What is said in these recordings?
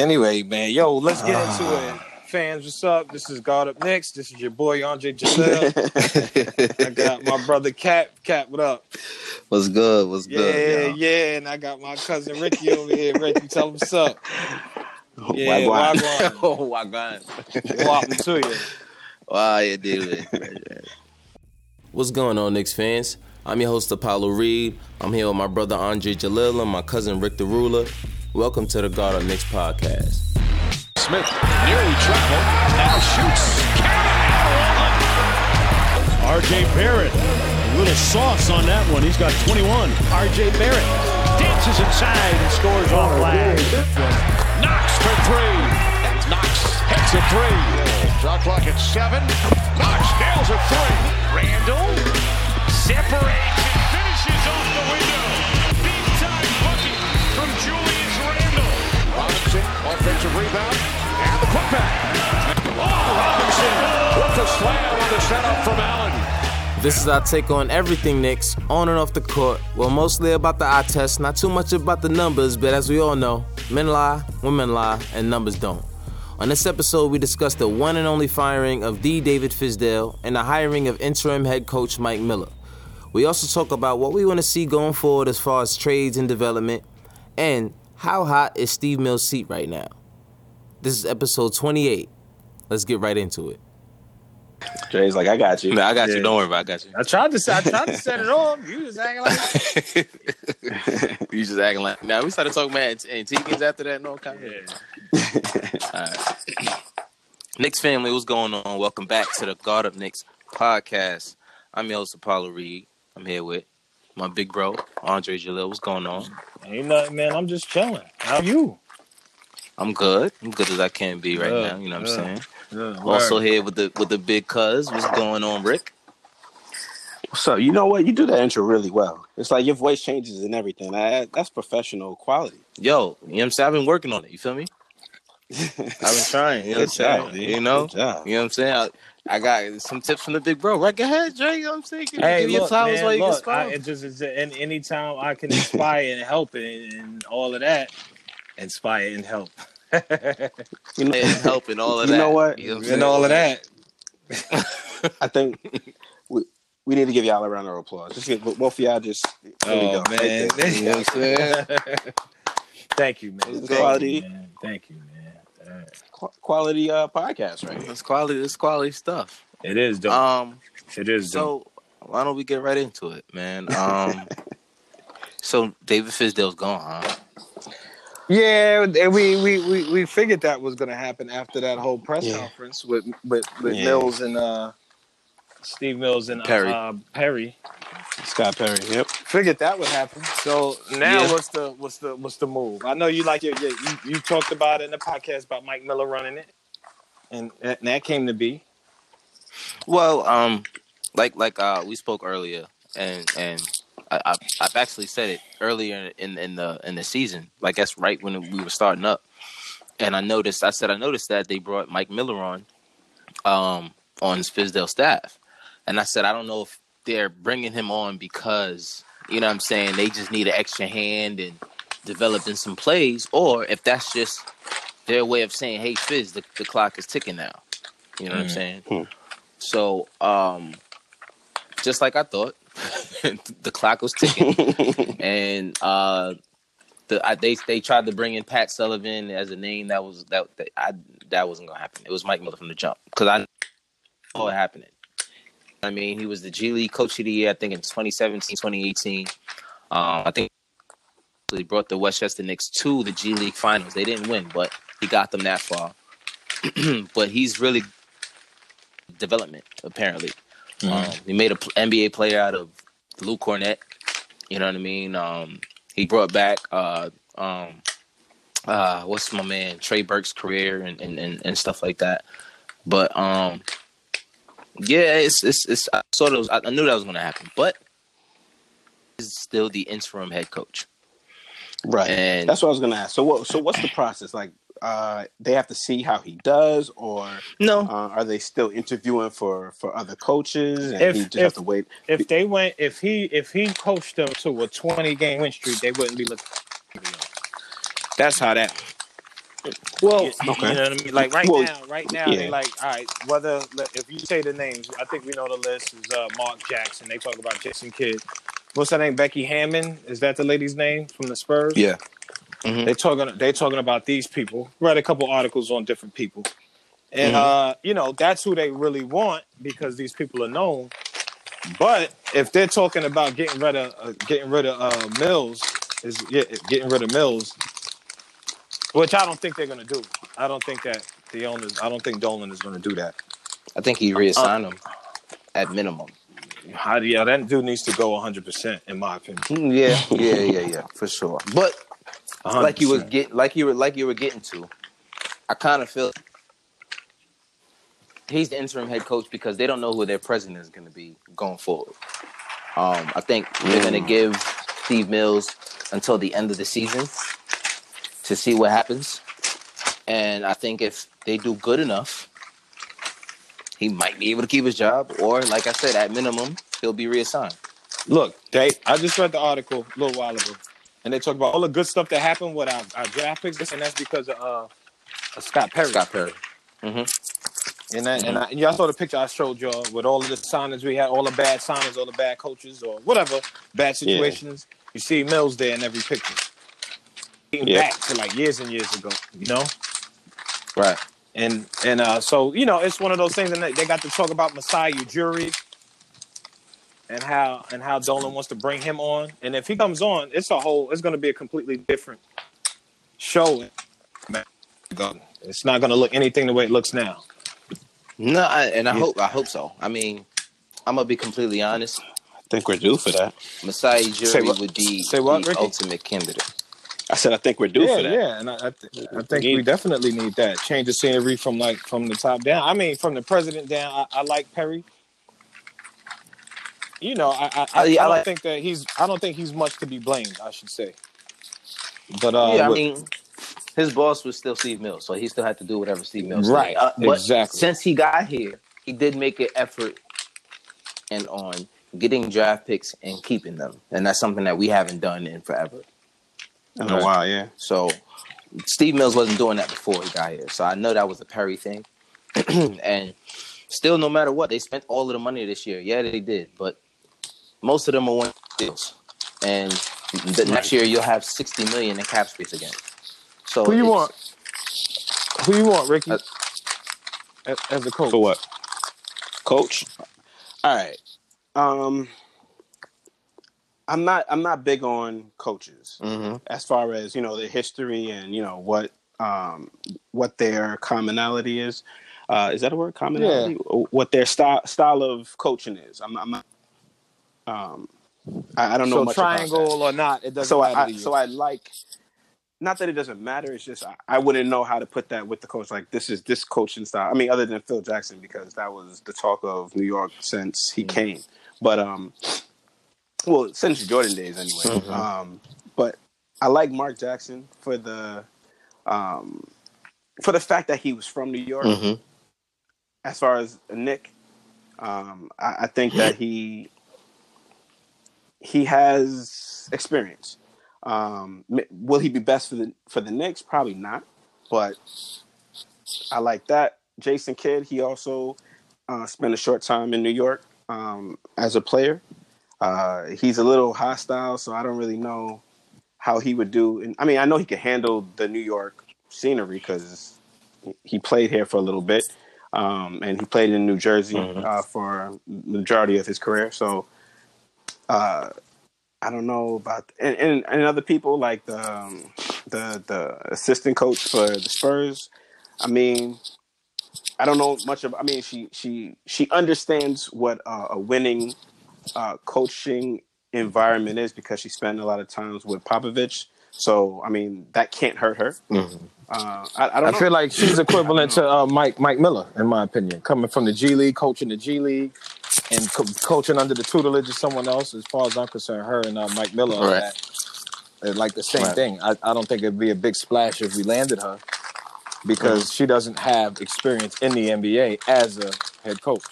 Anyway, man, yo, let's get into it. Ah. Fans, what's up? This is God Up Next. This is your boy Andre Jalil. I got my brother Cap. Cap, what up? What's good? What's Yeah, good? yeah, yeah. and I got my cousin Ricky over here. Ricky, tell him what's up. Yeah, Wagwan. Wagwan. oh, Wagwan. Welcome to you. Wow, you do it. What's going on, Knicks fans? I'm your host, Apollo Reed. I'm here with my brother Andre Jalil and my cousin Rick the Ruler. Welcome to the God of Knicks podcast. Smith nearly traveled, now shoots. RJ Barrett, a little sauce on that one. He's got 21. RJ Barrett dances inside and scores on flag. Knox for three. Knox hits a three. Shot clock at seven. Knox nails a three. Randle separates and finishes off the window. Robinson, offensive rebound, and the putback. Oh, Robinson with slam on the setup from Allen. This is our take on everything Knicks, on and off the court. Well, mostly about the eye test, not too much about the numbers, but as we all know, men lie, women lie, and numbers don't. On this episode, we discuss the one and only firing of D. David Fizdale and the hiring of interim head coach Mike Miller. We also talk about what we want to see going forward as far as trades and development, and how hot is Steve Mills' seat right now. This is episode 28. Let's get right into it. Dre's like, I got you. Nah, I got Yeah. you. Don't worry about it. I got you. I tried to I tried to set it off. You just acting like you just acting like now. we started talking about antiques after that. No comment. All right. Knicks family, what's going on? Welcome back to the God of Knicks podcast. I'm your host Apollo Reed. I'm here with my big bro Andre Jalil. What's going on? ain't nothing, man. I'm just chilling. How are you? I'm good. I'm good as I can be right Good, now. You know what good. I'm saying? Also here with the with the big cuz. What's going on, Rick? So you know what? You do that intro really well. It's like your voice changes and everything. I, that's professional quality. Yo, you know what I'm saying? I've been working on it. You feel me? I've been trying. You know what I'm saying? job. You know? Good. You know what I'm saying? I, I got some tips from the big bro. Right, go ahead, Dre. You know what I'm saying? Give, Hey, give your look, flowers man, while you get look, I, it just is and anytime I can inspire and help and, and all of that, inspire and help. You know, and help and all of You that. know what? You know what I'm and saying? all of that. I think we, we need to give y'all a round of applause. Just give, both of y'all just. There we Oh go. man, Right. You know what I'm saying? thank you, man. Thank quality. You, man. Thank you, man. All right. Qu- Quality uh, podcast, right? It's quality. It's quality stuff. It is dope. Um. it is dope. So why don't we get right into it, man? Um. so David Fizdale's gone, huh? Yeah, and we, we, we, we figured that was going to happen after that whole press Yeah. conference with with, with Yeah. Mills and uh, Steve Mills and Perry. Uh, Perry. Scott Perry. Yep. figured that would happen. So now Yeah. what's the what's the what's the move? I know you like your, your you, you talked about it in the podcast about Mike Miller running it, and that, and that came to be. Well, um, like like uh, we spoke earlier, and and I, I I've actually said it earlier in in the in the season. Like that's right when we were starting up, and I noticed. I said I noticed that they brought Mike Miller on, um, on his Fizdale staff, and I said I don't know if they're bringing him on because you know what I'm saying they just need an extra hand and developing some plays, or if that's just their way of saying, "Hey, Fizz, the, the clock is ticking now." You know what I'm saying? So, um, just like I thought, the clock was ticking, and uh, the I, they they tried to bring in Pat Sullivan as a name that was that, that I that wasn't gonna happen. It was Mike Miller from the jump because I saw it happening. I mean, he was the G League Coach of the Year, I think, in 2017, 2018. Um, I think he brought the Westchester Knicks to the G League Finals. They didn't win, but he got them that far. but he's really development, apparently. Um, he made a pl- NBA player out of Luke Kornet. You know what I mean? Um, he brought back uh, um, uh, what's my man Trey Burke's career and, and, and, and stuff like that. But um, yeah, it's it's, it's I sort of I I knew that was going to happen, but he's still the interim head coach. Right. And That's what I was gonna ask. So what? So what's the process? Like, uh, they have to see how he does, or no, uh, are they still interviewing for for other coaches, and If- he just if- have to wait? If they went, if he if he coached them to a 20 game win streak, they wouldn't be looking. That's how that. Well, Yeah, you okay. know what I mean. Like right Well, now, right now, yeah. like all right. Whether if you say the names, I think we know the list is uh, Mark Jackson. They talk about Jason Kidd. What's that name? Becky Hammon. Is that the lady's name from the Spurs? Yeah. They talking. They talking about these people. Read a couple articles on different people, and Mm-hmm. uh, you know that's who they really want because these people are known. But if they're talking about getting rid of uh, getting rid of uh, Mills, is yeah, getting rid of Mills, which I don't think they're gonna do. I don't think that the owners. I don't think Dolan is gonna do that. I think he reassigned him at minimum. How, yeah, that dude needs to go 100 percent in my opinion. Mm, Yeah, yeah, yeah, yeah, for sure. But like you was get like you were like you were getting to, I kind of feel he's the interim head coach because they don't know who their president is going to be going forward. Um, I think they're going to give Steve Mills until the end of the season to see what happens, and I think if they do good enough, he might be able to keep his job, or like I said, at minimum, he'll be reassigned. Look, they. I just read the article a little while ago, and they talk about all the good stuff that happened with our, our draft picks, and that's because of uh, of Scott Perry. Scott Perry. And that, and, I, and y'all saw the picture I showed y'all with all of the signings we had, all the bad signings, all the bad coaches, or whatever bad Yeah. situations. You see Mills there in every picture. Dating Yeah. Back to like years and years ago, you know. Right. And and uh, so you know, it's one of those things, and they, they got to talk about Masai Ujiri and how and how Dolan wants to bring him on. And if he comes on, it's a whole. It's going to be a completely different show. It's not going to look anything the way it looks now. No, I, and I Yeah. hope I hope so. I mean, I'm gonna be completely honest. I think we're due for that. Masai Say Jury what- would be say what, the Ricky? ultimate candidate. I said I think we're due yeah, for that. yeah, and I, I, th- I think need- we definitely need that change of scenery from like from the top down. I mean, from the president down. I, I like Perry. You know, I I, I, yeah, I I don't like- think that he's. I don't think he's much to be blamed. I should say. But uh, yeah, I with- mean, his boss was still Steve Mills, so he still had to do whatever Steve Mills. Right, Uh, but exactly. Since he got here, he did make an effort and on getting draft picks and keeping them, and that's something that we haven't done in forever. In a while, yeah. So Steve Mills wasn't doing that before he got here. So I know that was a Perry thing. and still, no matter what, they spent all of the money this year. Yeah, they did, but most of them are one deals. And the next year you'll have sixty million in cap space again. So who you want? Who you want, Ricky? Uh, as, as a coach? For what? Coach. All right. Um I'm not I'm not big on coaches Mhm. as far as, you know, their history and, you know, what um what their commonality is. Uh is that a word commonality? What their style style of coaching is. I'm, I'm not um I, I don't know So much about that. triangle or not? It doesn't so matter I, so I like not that it doesn't matter. It's just I, I wouldn't know how to put that with the coach. Like this is this coaching style. I mean, other than Phil Jackson because that was the talk of New York since he came. But um, well, since Jordan days anyway. Um, but I like Mark Jackson for the um for the fact that he was from New York. Mhm. As far as Nick, um, I, I think that he he has experience. Um, will he be best for the for the Knicks? Probably not. But I like that. Jason Kidd. He also uh, spent a short time in New York um, as a player. Uh, he's a little hostile, so I don't really know how he would do. And I mean, I know he could handle the New York scenery because he played here for a little bit, um, and he played in New Jersey uh, for the majority of his career. So uh, I don't know about and, and, and other people like the um, the the assistant coach for the Spurs. I mean, I don't know much of. I mean, she she she understands what uh, a winning uh, coaching environment is because she spent a lot of times with Popovich. So I mean, that can't hurt her. Mhm. Uh, I, I don't I know. feel like she's equivalent to uh, Mike Mike Miller, in my opinion, coming from the G League, coaching the G League, and co- coaching under the tutelage of someone else. As far as I'm concerned, her and uh, Mike Miller are Right. that, like the same Right. thing. I, I don't think it'd be a big splash if we landed her because she doesn't have experience in the NBA as a head coach.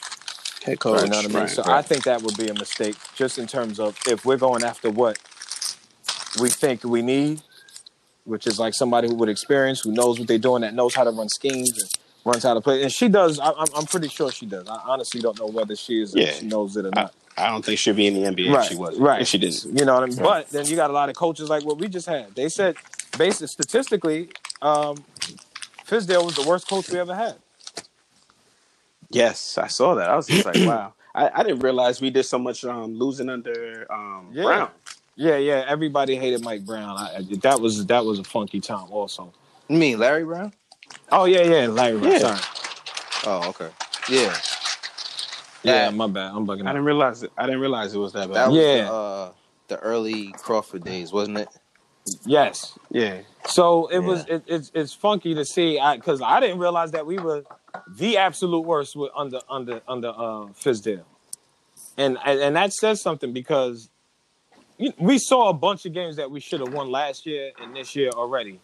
Head coach. You know what I mean? right, so right. I think that would be a mistake, just in terms of if we're going after what we think we need. which is like somebody who would experience, who knows what they're doing, that knows how to run schemes and runs how to play. And she does. I, I'm, I'm pretty sure she does. I honestly don't know whether she is. Yeah. she knows it or I, not. I don't think she'll be in the NBA right, if she wasn't. right. If she didn't. You know what I mean? But then you got a lot of coaches like what we just had. They said, basically, statistically, um, Fizdale was the worst coach we ever had. Yes, I saw that. I was just like, wow. I, I didn't realize we did so much um, losing under um, Yeah. Brown. Yeah, yeah. Everybody hated Mike Brown. I, I- that was that was a funky time, also. You mean Larry Brown? Oh yeah, yeah. Larry. Brown. Yeah. Sorry. Oh, okay. Yeah, Yeah, That- my bad. I'm bugging. I out. didn't realize it. I didn't realize it was that that bad. was Yeah. the, uh, the early Crawford days, wasn't it? Yes. Yeah. So it was it, it's it's funky to see because I, didn't realize that we were the absolute worst with under under under uh, Fizdale, and and that says something because we saw a bunch of games that we should have won last year and this year already,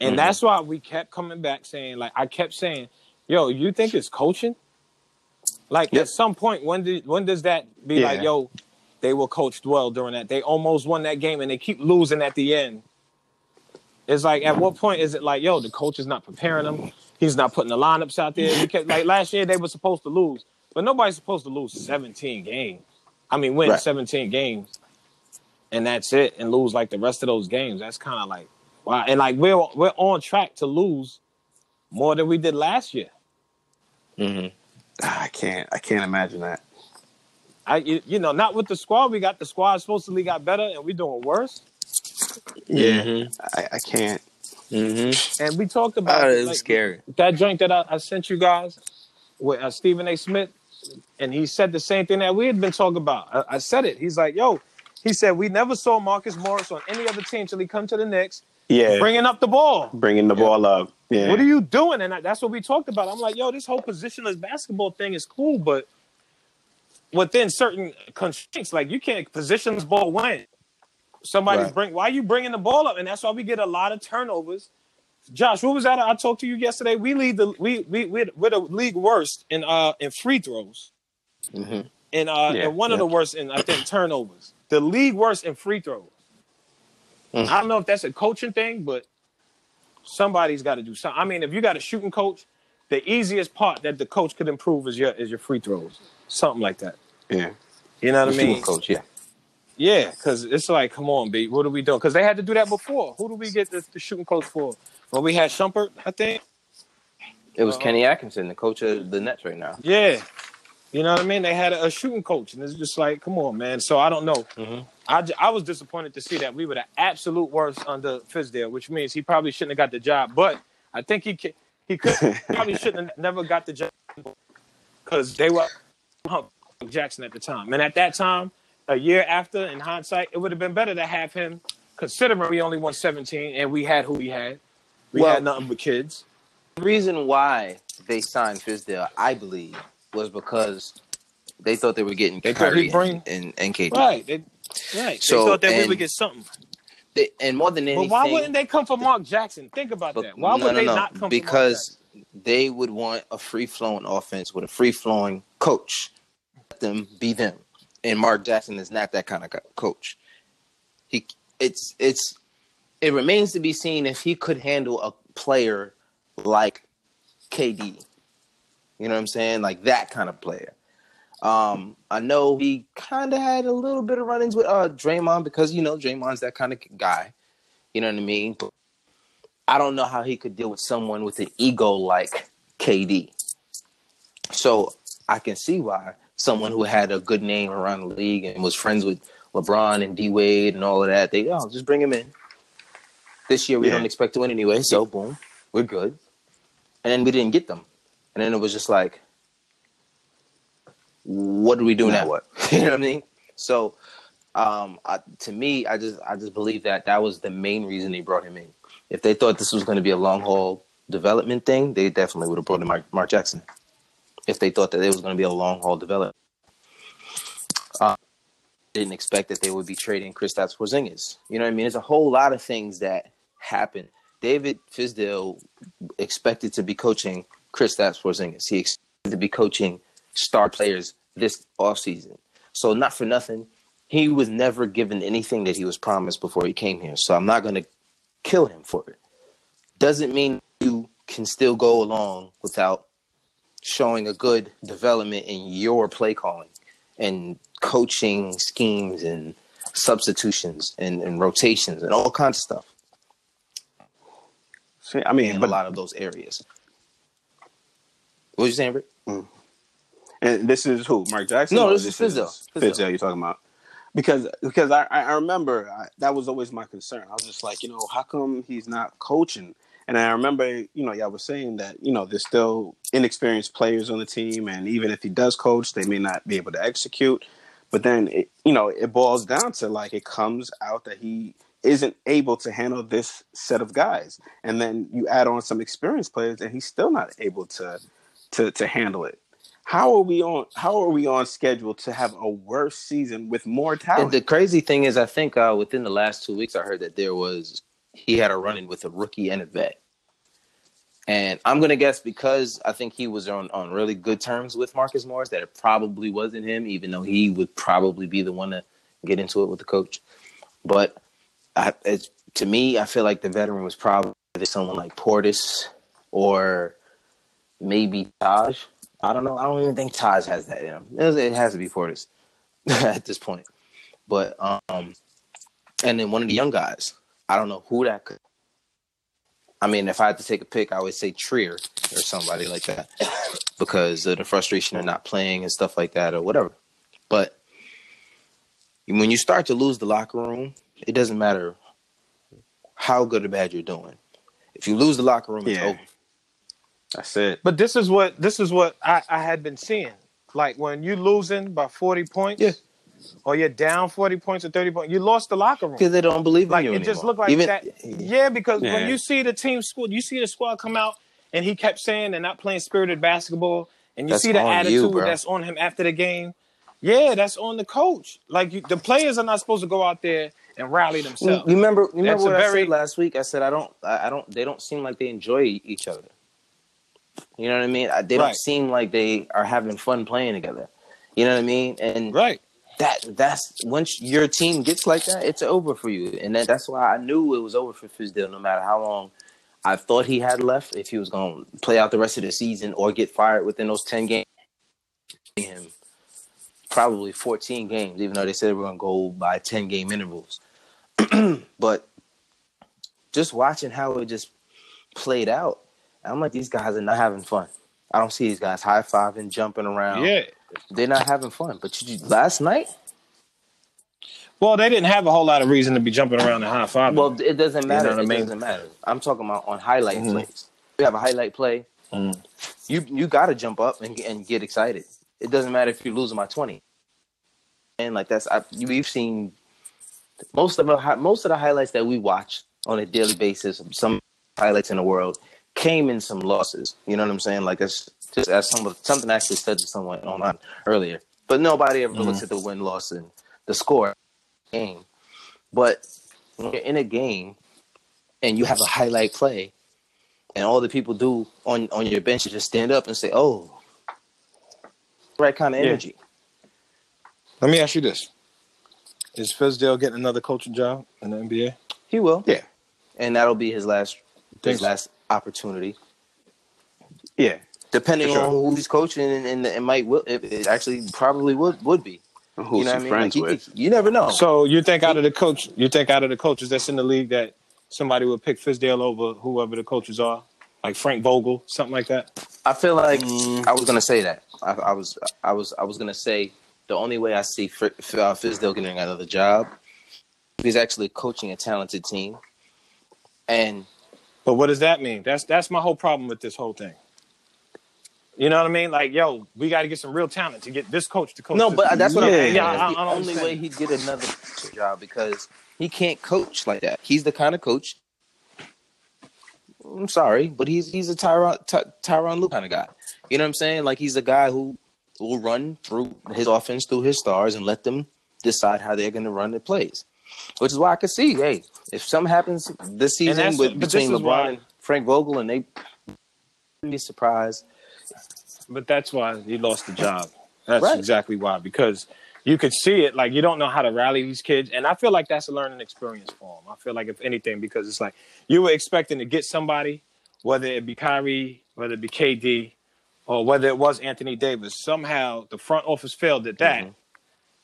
and that's why we kept coming back saying like I kept saying, "Yo, you think it's coaching?" Like Yep. at some point, when did when does that be like, "Yo"? They were coached well during that. They almost won that game, and they keep losing at the end. It's like at what point is it like, yo, the coach is not preparing them. He's not putting the lineups out there. Because like last year they were supposed to lose, but nobody's supposed to lose 17 games. I mean, win Right. 17 games, and that's it, and lose like the rest of those games. That's kind of like wow. And like we're we're on track to lose more than we did last year. Mm-hmm. Ah, I can't. I can't imagine that. I you, you know not with the squad we got. The squad supposedly got better, and we're doing worse. Yeah. Mm-hmm. I, I can't. Mm-hmm. And we talked about Oh, it, it like, scary. that joint that I, I sent you guys with uh, Stephen A. Smith, and he said the same thing that we had been talking about. I, I said it. He's like, "Yo," he said, "We never saw Marcus Morris on any other team till he come to the Knicks, Yeah. bringing up the ball. bringing the ball up. Yeah. What are you doing?" And I, that's what we talked about. I'm like, "Yo, this whole positionless basketball thing is cool, but within certain constraints, like you can't positionless ball win. Somebody's Right. bring. Why are you bringing the ball up? And that's why we get a lot of turnovers." Josh, what was that? I talked to you yesterday. We lead the we we we're, we're the league worst in uh in free throws, Mm-hmm. and uh Yeah, and one of the worst in I think turnovers. The league worst in free throws. Mm. I don't know if that's a coaching thing, but somebody's got to do something. I mean, if you got a shooting coach, the easiest part that the coach could improve is your is your free throws, something like that. Yeah. You know what I Shooting mean? coach, yeah. Yeah, because it's like, come on, B, what are we doing? Because they had to do that before. Who do we get the, the shooting coach for? Well, we had Shumpert, I think. It was Uh-huh. Kenny Atkinson, the coach of the Nets right now. Yeah. You know what I mean? They had a, a shooting coach, and it's just like, come on, man. So I don't know. Mhm. I, j- I was disappointed to see that we were the absolute worst under Fizdale, which means he probably shouldn't have got the job. But I think he ca- he could probably shouldn't have never got the job because they were Jackson at the time, and at that time, a year after, in hindsight, it would have been better to have him, considering we only won 17 and we had who we had. We Well- had nothing but kids. The reason why they signed Fizdale, I believe, was because they thought they were getting They Kyrie bring- and, and, and KD. Right. They, right. So, they thought that we would get something. They, and more than anything, But why wouldn't they come for Mark Jackson? Think about But that. Why no, would no, they no, not come because they would want a free flowing offense with a free flowing coach. Let them be them. And Mark Jackson is not that kind of coach. He it's it's it remains to be seen if he could handle a player like KD. You know what I'm saying? Like that kind of player. Um, I know he kind of had a little bit of run-ins with uh Draymond because you know Draymond's that kind of guy. You know what I mean? But I don't know how he could deal with someone with an ego like KD. So I can see why someone who had a good name around the league and was friends with LeBron and D Wade and all of that, they oh just bring him in. This year we Yeah. don't expect to win anyway, so boom, we're good. And then we didn't get them, and then it was just like, what do we do Now now? what? you know what I mean? So, um, I, to me, I just I just believe that that was the main reason they brought him in. If they thought this was going to be a long haul development thing, they definitely would have brought in Mark, Mark Jackson. If they thought that it was going to be a long haul development, uh, didn't expect that they would be trading Kristaps Porzingis. You know what I mean? There's a whole lot of things that happened. David Fizdale expected to be coaching Kristaps Porzingis. He expected to be coaching star players this offseason. So not for nothing, he was never given anything that he was promised before he came here. So I'm not going to kill him for it. Doesn't mean you can still go along without showing a good development in your play calling and coaching schemes and substitutions and, and rotations and all kinds of stuff See, I mean, in but a lot of those areas. What was you saying, Rick? Mm. And this is who? Mark Jackson? No, Or this is. Fizdale. Fizdale, you're talking about. Because because I I remember I, that was always my concern. I was just like, you know, how come he's not coaching? And I remember, you know, y'all were saying that you know there's still inexperienced players on the team, and even if he does coach, they may not be able to execute. But then, it, you know, it boils down to like it comes out that he isn't able to handle this set of guys, and then you add on some experienced players, and he's still not able to to to handle it. How are we on? How are we on schedule to have a worse season with more talent? And the crazy thing is, I think uh, within the last two weeks, I heard that there was he had a run in with a rookie and a vet. And I'm gonna guess because I think he was on, on really good terms with Marcus Morris that it probably wasn't him, even though he would probably be the one to get into it with the coach. But I, to me, I feel like the veteran was probably someone like Portis or maybe Taj. I don't know. I don't even think Taj has that in him. It it has to be Portis at this point. But um, and then one of the young guys. I don't know who that could. I mean, if I had to take a pick, I would say Trier or somebody like that because of the frustration of not playing and stuff like that or whatever. But when you start to lose the locker room, it doesn't matter how good or bad you're doing. If you lose the locker room, it's Yeah. over. That's it. But this is what this is what I, I had been seeing. Like when you losing by forty points, Yeah. Oh, or you're down forty points or thirty points, you lost the locker room. Because they don't believe Like in you it just anymore. looked like Even, that. Yeah, because Yeah. when you see the team squad, you see the squad come out, and he kept saying they're not playing spirited basketball, and you That's see the on you, attitude that's on him after the game. Yeah, that's on the coach. Like you, the players are not supposed to go out there and rally themselves. you remember? You remember That's what I said last week? I said I don't. I I don't. They don't seem like they enjoy each other. You know what I mean? They don't Right. seem like they are having fun playing together. You know what I mean? And Right. That that's once your team gets like that, it's over for you. And that, that's why I knew it was over for Fizdale. No matter how long I thought he had left, if he was going to play out the rest of the season or get fired within those ten games, him probably fourteen games. Even though they said we're going to go by ten game intervals, but just watching how it just played out, I'm like, these guys are not having fun. I don't see these guys high fiving, jumping around. Yeah. They're not having fun. But you, last night, Well, they didn't have a whole lot of reason to be jumping around and high five. well, it doesn't matter. what I it mean? doesn't matter. I'm talking about on highlight Mhm. plays. You have a highlight play, Mhm. you you got to jump up and, and get excited. It doesn't matter if you're losing by 20. And like that's I, we've seen most of the most of the highlights that we watch on a daily basis. Some highlights in the world came in some losses. You know what I'm saying? Like it's just as some something I actually said to someone online earlier. But nobody ever looks mm-hmm. at the win loss and the score game. But when you're in a game and you have a highlight play, and all the people do on on your bench is just stand up and say, "Oh, right kind of Yeah. energy." Let me ask you this: Is Fizdale getting another coaching job in the NBA? He will, Yeah. and that'll be his last his last opportunity. Yeah. Depending sure. on who he's coaching, and, and it might will it, it actually probably would would be. Who's you know he what I mean? friends Like, you, with? could- you never know. So you think out of the coach, you think out of the coaches that's in the league that somebody would pick Fizdale over whoever the coaches are, like Frank Vogel, something like that? I feel like Mm. I was gonna say that. I, I was I was I was gonna say the only way I see Fr- F- uh, Fizdale getting another job, he's actually coaching a talented team, and But what does that mean? That's that's my whole problem with this whole thing. You know what I mean? Like, yo, we got to get some real talent to get this coach to coach. No, this but team. that's what Yeah. I'm saying. Yeah, That's I- the I only way he'd get another job because he can't coach like that. He's the kind of coach. I'm sorry, but he's he's a Tyronn Ty, Tyronn Lue kind of guy. You know what I'm saying? Like he's a guy who will run through his offense through his stars and let them decide how they're going to run their plays. Which is why I could see, hey, if something happens this season with between LeBron why- and Frank Vogel, and they be surprised. But that's why he lost the job. That's Right. exactly why. Because you could see it. Like you don't know how to rally these kids, and I feel like that's a learning experience for them. I feel like if anything, because it's like you were expecting to get somebody, whether it be Kyrie, whether it be KD, or whether it was Anthony Davis. Somehow the front office failed at that. Mm-hmm.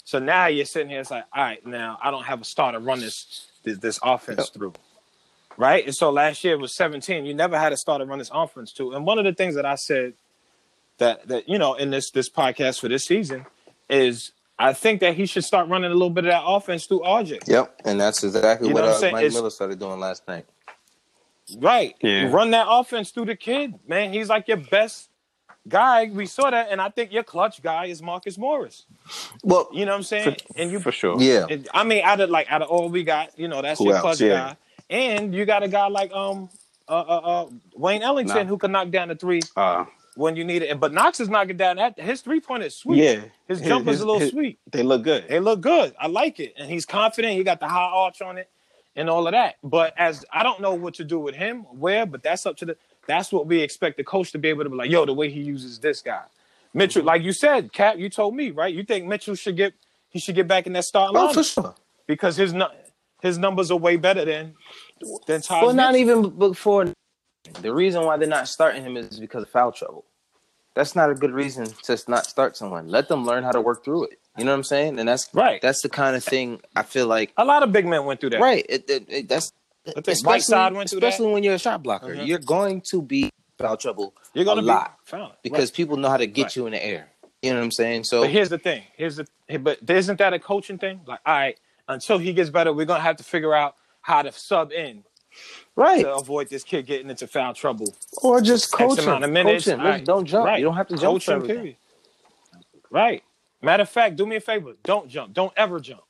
So now you're sitting here. It's like, all right, now I don't have a star to run this this, this offense through, right? And so last year was 17. You never had a star to run this offense to. And one of the things that I said that that you know in this this podcast for this season is I think that he should start running a little bit of that offense through RJ. Yep, and that's exactly You what, know what I'm uh. Mike It's- Miller started doing last night. Right. Yeah. Run that offense through the kid, man. He's like your best guy. We saw that, and I think your clutch guy is Marcus Morris. Well, You know what I'm saying? and you for sure. yeah, And, I mean, out of like out of all we got, you know, that's Who your else? clutch Yeah. guy, and you got a guy like um uh uh, uh Wayne Ellington Nah. who can knock down the three Uh, when you need it. But Knox is knocking down that his three point is sweet. yeah, his jumper's a little his- sweet. They look good. They look good. I like it, and he's confident. He got the high arch on it, and all of that. But as I don't know what to do with him, where, but that's up to the. That's what we expect the coach to be able to be like. Yo, the way he uses this guy, Mitchell. Mm-hmm. Like you said, Cap, you told me right. You think Mitchell should get he should get back in that starting oh lineup for sure. because his nu- his numbers are way better than than Taj. Well, not even before. The reason why they're not starting him is because of foul trouble. That's not a good reason to not start someone. Let them learn how to work through it. You know what I'm saying? And that's Right. That's the kind of thing I feel like. A lot of big men went through that. Right. It, it, it- that's especially, went through that. especially when you're a shot blocker. Mhm. You're going to be foul trouble You're a be lot found because people know how to get Right. you in the air. You know what I'm saying? So But here's the thing. Here's the but isn't that a coaching thing? Like, all right, until he gets better, we're gonna have to figure out how to sub in right, to avoid this kid getting into foul trouble. or just X coach him. amount of minutes. Coach him. Right. Don't jump. Right. You don't have to jump Coach him, period. Right. Matter of fact, do me a favor. Don't jump. Don't ever jump.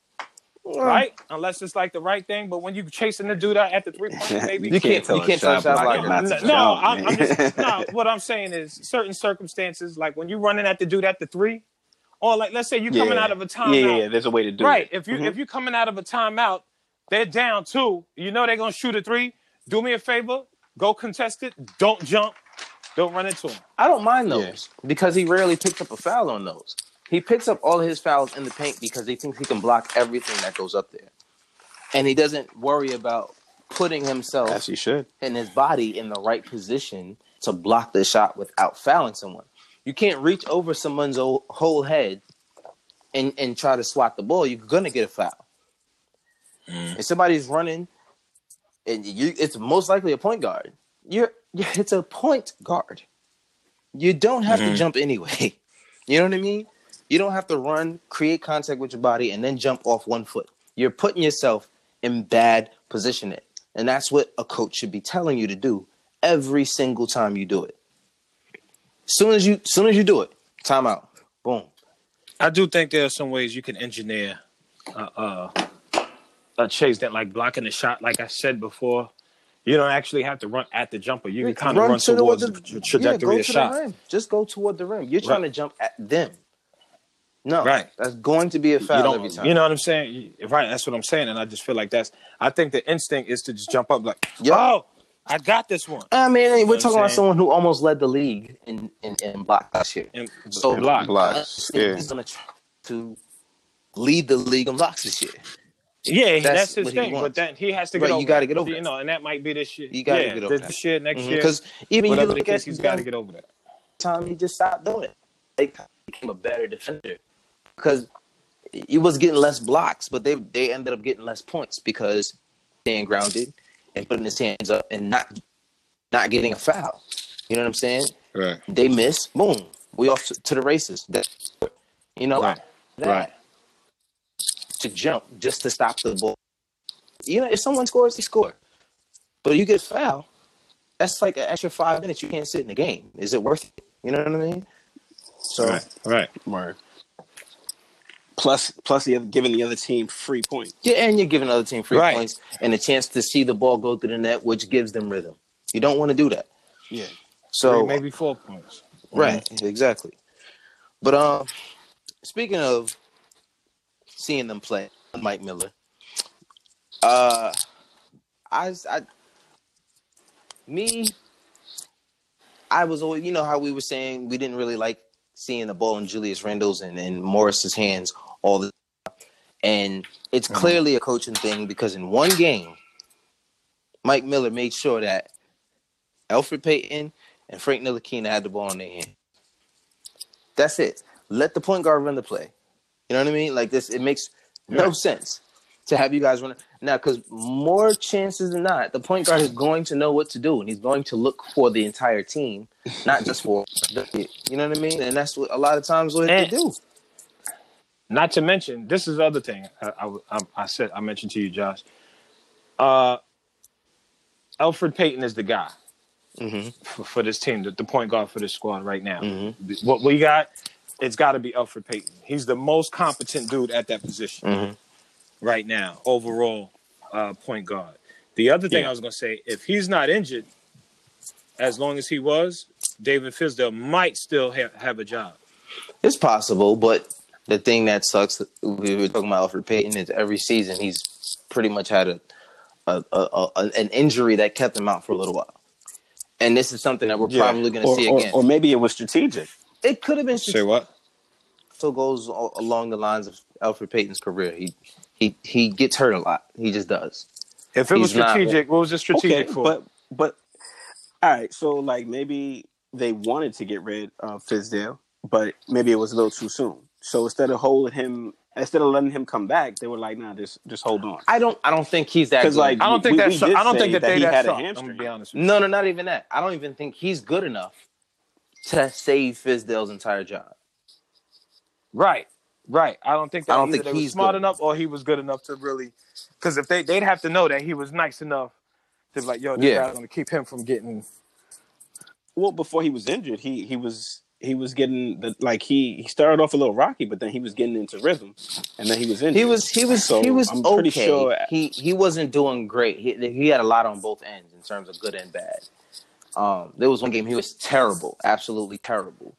Right? Unless it's like the right thing. But when you chasing the dude out at the three point, maybe You can't- tell you can't tell a shot blocker blocker not no, to no, I'm, I'm just no. What I'm saying is certain circumstances, like when you're running at the dude at the three, or like let's say you coming Yeah. out of a timeout. Yeah, yeah, there's a way to do right. it. Right. If you Mhm. if you coming out of a timeout, they're down two. You know they're gonna shoot a three. Do me a favor, go contest it. Don't jump. Don't run into him. I don't mind Yeah. those because he rarely picks up a foul on those. He picks up all his fouls in the paint because he thinks he can block everything that goes up there. And he doesn't worry about putting himself As he should. and his body in the right position to block the shot without fouling someone. You can't reach over someone's whole head and, and try to swat the ball. You're gonna get a foul. Mm. If somebody's running, and you, it's most likely a point guard. You're, it's a point guard. You don't have to mm-hmm. jump anyway. You know what I mean? You don't have to run, create contact with your body, and then jump off one foot. You're putting yourself in bad positioning. And that's what a coach should be telling you to do every single time you do it. Soon as you soon as you do it, timeout. Boom. I do think there are some ways you can engineer uh, uh, a chase that like blocking the shot. Like I said before, you don't actually have to run at the jumper. You can kind of run, toward towards the- the, trajectory yeah, of shot. The rim. Just go toward the rim. You're trying Right. to jump at them. No, Right. That's going to be a You foul every time. you know what I'm saying? Right, that's what I'm saying, and I just feel like that's. I think the instinct is to just jump up like, Yeah. oh, I got this one, I mean, we're what I'm talking about someone who almost led the league in in, in block last year. and So block. Blocks. I think Yeah. he's gonna try to lead the league in blocks this year. Yeah, That's that's, his what he thing. But wants. then he has to get Right, you over. gotta that. get over You know, and that might be this year. You gotta yeah, get over this that. year, next mm-hmm. year. Because even you Whatever the look case, at he's the got to get over that. time he just stopped doing it. He became a better defender because he was getting less blocks, but they they ended up getting less points because staying grounded and putting his hands up and not not getting a foul. You know what I'm saying? Right. They miss, boom, we off to, to the races. That, you know, Right. that, Right. to jump just to stop the ball. You know, if someone scores, they score. But you get a foul, that's like an extra five minutes you can't sit in the game. Is it worth it? You know what I mean? So Right. Right. Word. Plus, plus the other, giving the other team free points. yeah, and you're giving the other team free Right. points and a chance to see the ball go through the net, which gives them rhythm. You don't want to do that. Yeah. So maybe four points. Right, exactly. But um, speaking of seeing them play, Mike Miller, uh, I, I, me, I was always, you know, how we were saying we didn't really like seeing the ball in Julius Randle's and, and Morris's hands all the time. And it's Mm-hmm. clearly a coaching thing because in one game, Mike Miller made sure that Elfrid Payton and Frank Ntilikina had the ball in their hand. That's it. Let the point guard run the play. You know what I mean? Like this, it makes no sense to have you guys run it now because more chances than not, the point guard is going to know what to do and he's going to look for the entire team, not just for the, you know what I mean. And that's what a lot of times what And- they do. Not to mention, this is the other thing I, I, I, said I mentioned to you, Josh. Uh, Elfrid Payton is the guy Mhm. for, for this team, the, the point guard for this squad right now. Mhm. What we got, it's got to be Elfrid Payton. He's the most competent dude at that position Mhm. Right now, overall uh, point guard. The other thing Yeah. I was going to say, if he's not injured, as long as he was, David Fizdale might still ha- have a job. It's possible, but the thing that sucks, we were talking about Elfrid Payton, is every season he's pretty much had a, a, a, a an injury that kept him out for a little while. And this is something that we're Yeah. probably going to see or- again. or maybe it was strategic. it could have been Say what? still goes along the lines of Elfrid Payton's career. He he he gets hurt a lot. He just does. If it was He's not- strategic, what was it strategic okay, for? but but all right. So like maybe they wanted to get rid of Fizdale, but maybe it was a little too soon. So instead of holding him, instead of letting him come back, they were like, "Nah, just just hold on." I don't I don't think he's that good. like I don't think we- that's. we did I don't think that, they he that had a sucked, I'm hamstring. gonna be honest with you. no, no, not even that. I don't even think he's good enough to save Fizdale's entire job. Right, right. I don't think that I don't either think they was he's smart good. enough or he was good enough to really. Because if they they'd have to know that he was nice enough to be like, yo, this Yeah. guy's gonna keep him from getting. Well, before he was injured, he he was he was getting the like he he started off a little rocky, but then he was getting into rhythm, and then he was injured. He was he was So, he was I'm pretty okay. sure- he he wasn't doing great. He he had a lot on both ends in terms of good and bad. Um, there was one game he was terrible, absolutely terrible.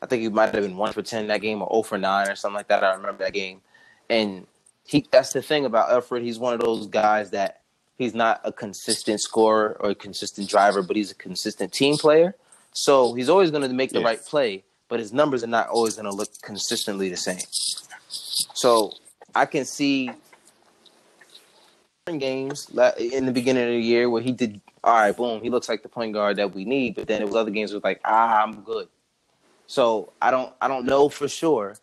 I think he might have been one for ten that game or zero for nine or something like that. I remember that game, and he that's the thing about Elfrid. He's one of those guys that he's not a consistent scorer or a consistent driver, but he's a consistent team player. So he's always going to make the Yeah. right play, but his numbers are not always going to look consistently the same. So I can see games in the beginning of the year where he did all right, boom, he looks like the point guard that we need, but then it was other games where like, ah, I'm good. So I don't I don't know for sure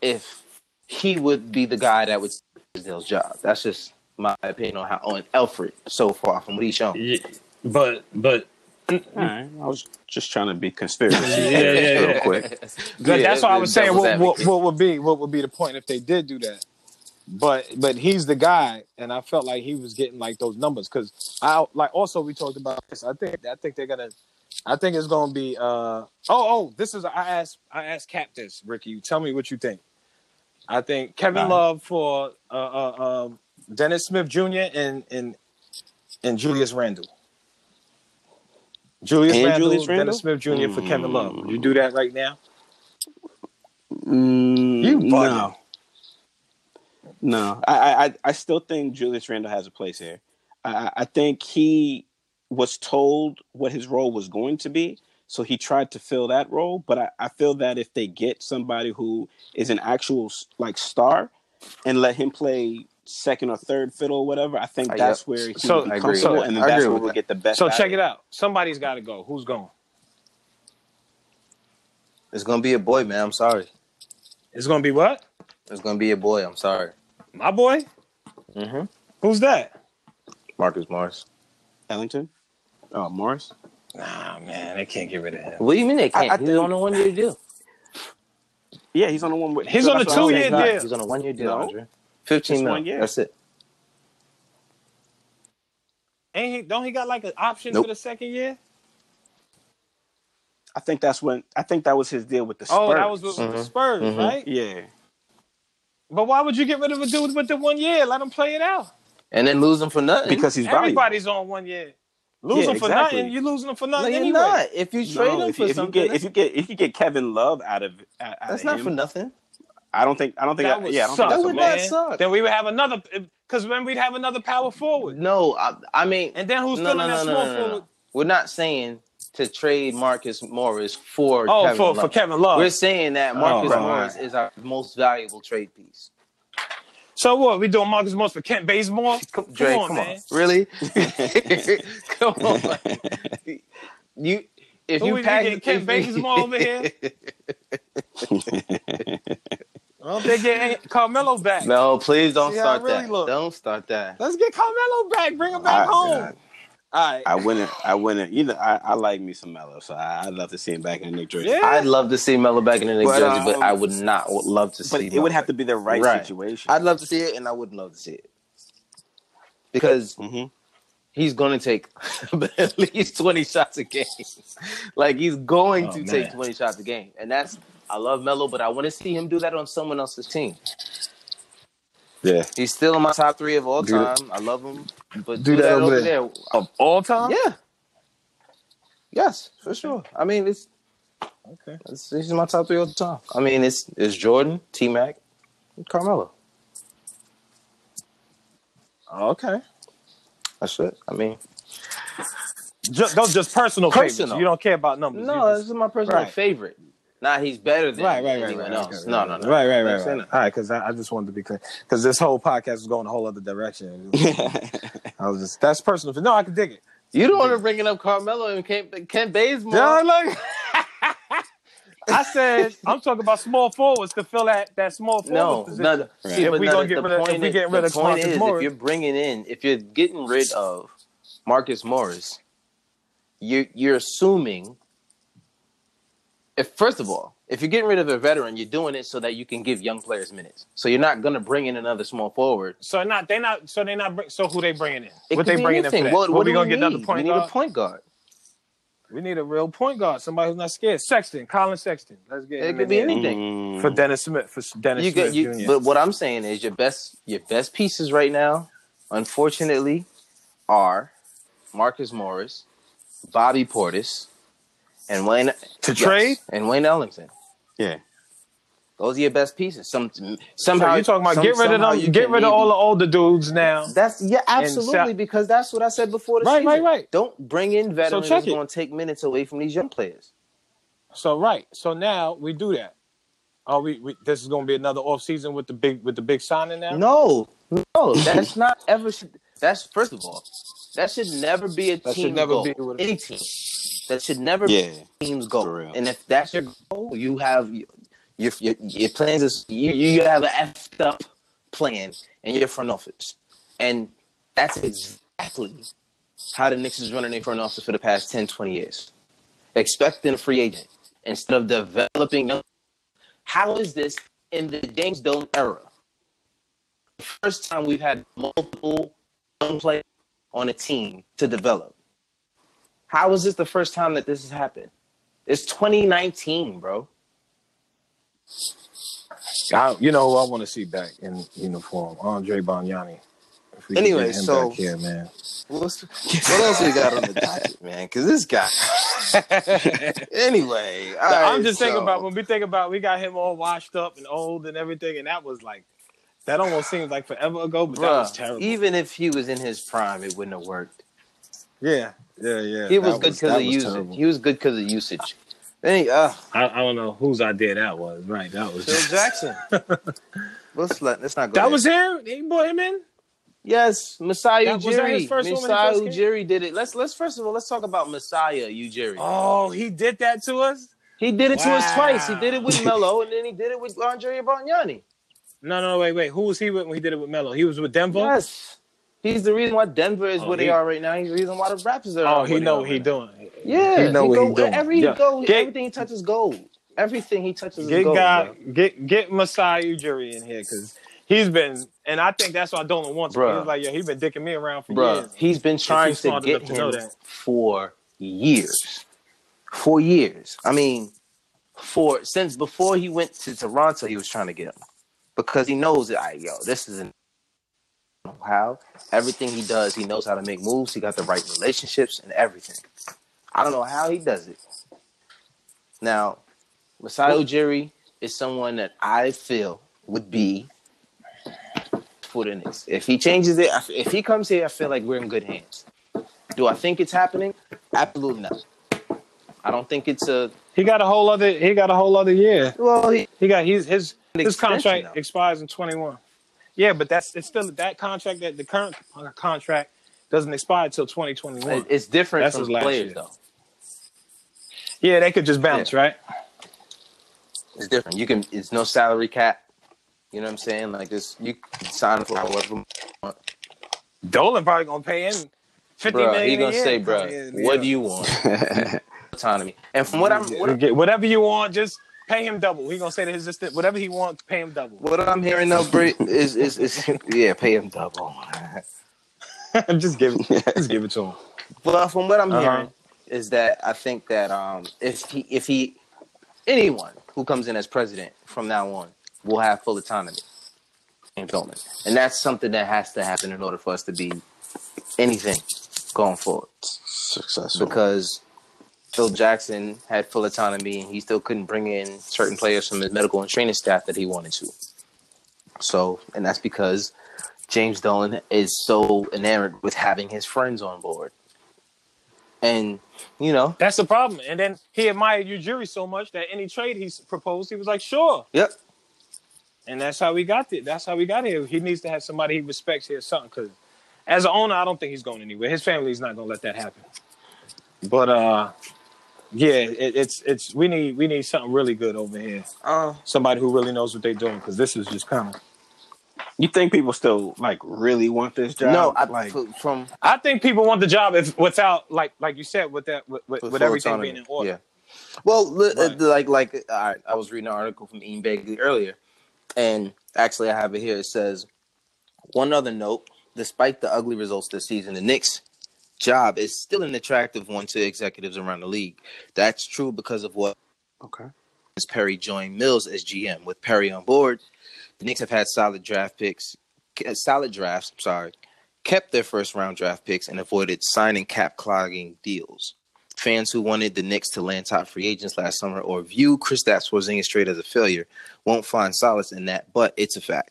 if he would be the guy that would take Fizdale's job. That's just my opinion on how on Elfrid so far from what he's shown. Yeah, But but All right, I was just trying to be conspiracy Yeah, yeah, real yeah. quick. That- that's what I was saying what, what, what would be what would be the point if they did do that. But but he's the guy, and I felt like he was getting like those numbers because I like also we talked about this. I think I think they're gonna. I think it's gonna be. uh Oh oh, this is I asked I asked Cap this Ricky. You tell me what you think. I think Kevin. Love for uh, uh um Dennis Smith Jr. and and and Julius Randle. Julius And Randle, Julius Randle? Dennis Smith Jr. for Kevin Love. Would you do that right now? Mm, You no, bugging. no. I, I I still think Julius Randle has a place here. I, I- I think he was told what his role was going to be, so he tried to fill that role. But I, I feel that if they get somebody who is an actual like star and let him play second or third fiddle or whatever, I think Uh, that's yep. where he So- will be I comfortable, with and then I that's where we'll that. get the best. So out check it out. Somebody's got to go. Who's going? It's gonna be a boy, man. I'm sorry. It's gonna be what? It's gonna be a boy. I'm sorry. My boy. Mm-hmm. Who's that? Marcus Morris. Ellington, oh Morris. Nah, man, they can't get rid of him. What do you mean they can't? I he's think- on a one year deal. Yeah, he's on the one with. He's so on a that's what I'm two-year saying. He's deal. He's on a one year deal, No. Andre. Fifteen mil. That's it. Ain't he? Don't he got like an option Nope. for the second year? I think that's when I think that was his deal with the Spurs. Oh, that was with, with the Mhm. Spurs, Mhm. right? yeah. But why would you get rid of a dude with the one year? Let him play it out. And then lose him for nothing. because he's valuable. Everybody's on one year. Lose Yeah, him for exactly. nothing. You're losing him for no, nothing you're anyway. not. If you trade No, him if, for if you get if you get if you get Kevin Love out of out, that's of not him, for nothing. I don't think I don't think That I, would yeah I don't suck, That would not suck. Then we would have another because then we'd have another power forward. No, I, I mean, And then who's no, filling no, that no, small no, no, no. forward? We're not saying to trade Marcus Morris for Oh, Kevin for, Love. for Kevin Love. We're saying that oh, Marcus right. Morris is our most valuable trade piece. So what? We doing Marcus Morris for Kent Bazemore? Come, Dre, on, come man. on, really? come on, you. If Who you we pack getting, Kent if- Bazemore over here? Well, they get Carmelo back. no, please don't See start really that. look. Don't start that. Let's get Carmelo back. Bring him back I- home. I- All right. I wouldn't. I wouldn't. You know, I, I like me some Melo, so I, I'd love to see him back in the Knick jersey. Yeah. I'd love to see Melo back in the Knicks But, jersey, but um, I would not love to see. But see. it would have to be the right, Right. situation. I'd love to see it, and I wouldn't love to see it because hmm he's going to take at least 20 shots a game. like he's going Oh, to man. take 20 shots a game. And that's I love Melo, but I want to see him do that on someone else's team. Yeah. He's still in my top three of all Do that- time. I love him. But do do, that that, over over there. there. Of all time? Yeah. Yes, for sure. I mean it's Okay. it's, this is my top three all the time. I mean it's it's Jordan, T Mac, and Carmelo. Okay. That's it. I mean Just, those just personal, favorites. You don't care about numbers. No, You this is my personal Right. favorite. Nah, he's better than right, right, right, anyone right, else. okay, no, no, no. Right, right, right, I'm right. All right, because I, I just wanted to be clear. Because this whole podcast is going a whole other direction. I was just that's personal. No, I can dig it. You don't want to bring it up Carmelo and Kent, Kent Bazemore. Yeah, look. I said I'm talking about small forwards to fill that that small forward no, position. no. See, If we no, gonna get rid of- if we is- getting rid the of point Marcus is, Morris- if you're bringing in, if you're getting rid of Marcus Morris, you you're assuming. If first of all, if you're getting rid of a veteran, you're doing it so that you can give young players minutes. So you're not gonna bring in another small forward. So not they not so they not bring, so who they bringing in? It what they bringing in for anything. What, What, what we gonna get another point We need guard? a point guard. We need a real point guard, somebody who's not scared. Sexton, Collin Sexton. Let's get It could be there. anything. Mm. for Dennis Smith for Dennis you Smith get you, Jr. but what I'm saying is your best your best pieces right now, unfortunately, are Marcus Morris, Bobby Portis, and Wayne To yes, trade? and Wayne Ellington. Yeah. Those are your best pieces. Some So somehow you talking about some- get rid of them, get rid of all the older dudes now. That's yeah, absolutely because that's what I said before the Right, season. right, right. Don't bring in veterans that's it. going to take minutes away from these young players. So right, so now we do that. Are we, we this is going to be another off season with the big with the big signing now? No, no, that's not ever. Should, that's first of all, that should never be a That should never goal. be what- Any team that should never Yeah. be team's goal. And if that's your goal, you have your your, your, your plans is you, you have an effed up plan in your front office, and that's exactly how the Knicks is running their front office for the past 10, 20 years. Expecting a free agent instead of developing. How is this in the James Dolan era? The first time we've had multiple young players on a team to develop. How is this the first time that this has happened? It's 2019, bro. I, you know who I want to see back in uniform? Andre Bargnani. If we can Anyway, so- here, man. What's, what else we got on the docket, man? Because this guy. anyway, all I'm right, just thinking about when we think about we got him all washed up and old and everything, and that was like that almost seems like forever ago, but that was terrible. even if he was in his prime, it wouldn't have worked. Yeah, yeah, yeah. He was that good because of was usage. terrible. He was good because of usage. Any, uh, I, I don't know whose idea that was. Right, that was. Phil Jackson. let's let let's not go. that there. was him. He brought him in. yes, Masai That- was that his Ujiri. first one when he Masai? Ujiri did it. Let's let's first of all let's talk about Masai Ujiri. Oh, he did that to us. He did it to us twice. He did it with Melo, and then he did it with Andre Bargnani. No, no, no, wait, wait. Who was he with when he did it with Melo? He was with Denver. Yes. He's the reason why Denver is Oh, where he- they are right now. He's the reason why the Raptors are. Oh, he know what he right now. doing. Yeah, He know what go, he doing. Wherever he Yeah. go, Get- everything he touches gold. Everything he touches is Get gold. guy, get get Masai Ujiri in here because he's been, and I think that's why Dolan wants him. He's like, yeah, he's been dicking me around for Bruh, years. he's been trying he's to get enough to know him that. for years. For years. I mean, for since before he went to Toronto, he was trying to get him because he knows that, I yo, this isn't how everything he does, he knows how to make moves. He got the right relationships and everything. I don't know how he does it. Now, Masai Ujiri is someone that I feel would be for the Knicks. If he changes it, if he comes here, I feel like we're in good hands. Do I think it's happening? Absolutely not. I don't think it's a He got a whole other. He got a whole other year. well. He, He got his his his contract though. expires in twenty one. Yeah, but that's it's still that contract that the current contract doesn't expire until twenty twenty one. it's different That's from last players year. though. Yeah, they could just bounce, right? It's different. You can. It's no salary cap. You know what I'm saying? Like this, you can sign for however. Dolan probably gonna pay him fifty Bro, million. he gonna year. say, bro, what yeah. do you want? Autonomy. And from what I'm, what, I'm- Get whatever you want, just pay him double. He gonna say to his assistant, whatever he wants, pay him double. what I'm hearing though, Brit, is, is is yeah, pay him double. just give it, just give it to him. Well, from what I'm Uh-huh. hearing, is that I think that um, if he if he anyone who comes in as president from now on will have full autonomy. James Dolan. And that's something that has to happen in order for us to be anything going forward. Successful. Because Phil Jackson had full autonomy and he still couldn't bring in certain players from his medical and training staff that he wanted to. So, and that's because James Dolan is so enamored with having his friends on board. And, you know, That's the problem. And then he admired Ujiri so much that any trade he proposed, he was like, sure. yep. And that's how we got it. That's how we got here. He needs to have somebody he respects here, or something. Because as an owner, I don't think he's going anywhere. His family's not going to let that happen. But uh, yeah, it, it's it's we need we need something really good over here. Uh, Somebody who really knows what they're doing. Because this is just kind of. You think people still like really want this job? no, I, like from I think people want the job if without like like you said with that with, with, with with everything autonomy. being in order. Yeah. Well, uh, Right. like like all right, I was reading an article from Ian Begley earlier, and actually I have it here. It says one other note: despite the ugly results this season, the Knicks' job is still an attractive one to executives around the league. That's true because of what okay. as Perry joined Mills as GM. With Perry on board, the Knicks have had solid draft picks, solid drafts. I'm sorry, kept their first round draft picks and avoided signing cap clogging deals. Fans who wanted the Knicks to land top free agents last summer or view Kristaps Porzingis trade as a failure won't find solace in that, but it's a fact.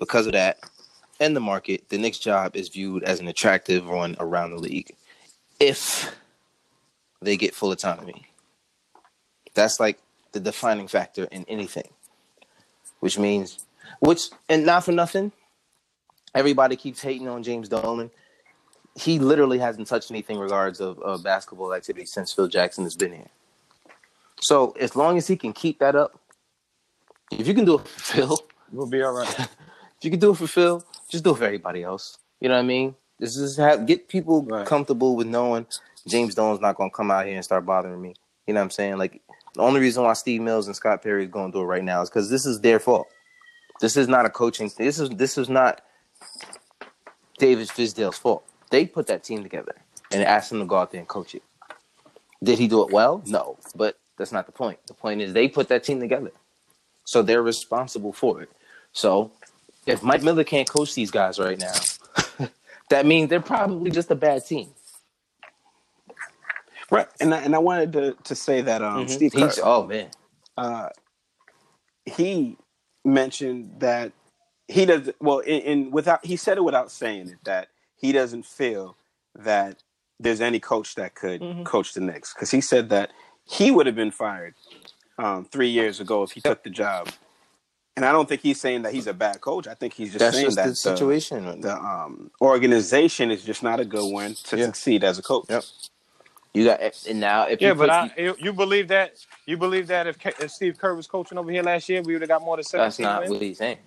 Because of that, and the market, the Knicks' job is viewed as an attractive one around the league. If they get full autonomy, that's like the defining factor in anything. Which means, which, and not for nothing, everybody keeps hating on James Dolan. He literally hasn't touched anything regards of, of basketball activity since Phil Jackson has been here. So as long as he can keep that up, if you can do it Phil, We'll be all right. if you can do it for Phil, just do it for everybody else. You know what I mean? This is have get people Right. comfortable with knowing James Dolan's not gonna come out here and start bothering me. You know what I'm saying? Like the only reason why Steve Mills and Scott Perry is going to do it right now is because this is their fault. This is not a coaching. This is this is not David Fizdale's fault. They put that team together and asked him to go out there and coach it. Did he do it well? No, but that's not the point. The point is they put that team together, so they're responsible for it. So if Mike Miller can't coach these guys right now, that means they're probably just a bad team. Right. And I, and I wanted to, to say that um, Mhm. Steve Kerr, oh man, uh, he mentioned that he does well in, in without he said it without saying it that he doesn't feel that there's any coach that could Mhm. coach the Knicks because he said that he would have been fired um, three years ago if he took the job. And I don't think he's saying that he's a bad coach. I think he's just that's saying just that the situation. the um, organization is just not a good one to Yeah. succeed as a coach. Yep. you got and now if Yeah, you but put, I you, you believe that you believe that if, if Steve Kerr was coaching over here last year, we would have got more than seventeen. that's seventeen. not wins? what he's saying.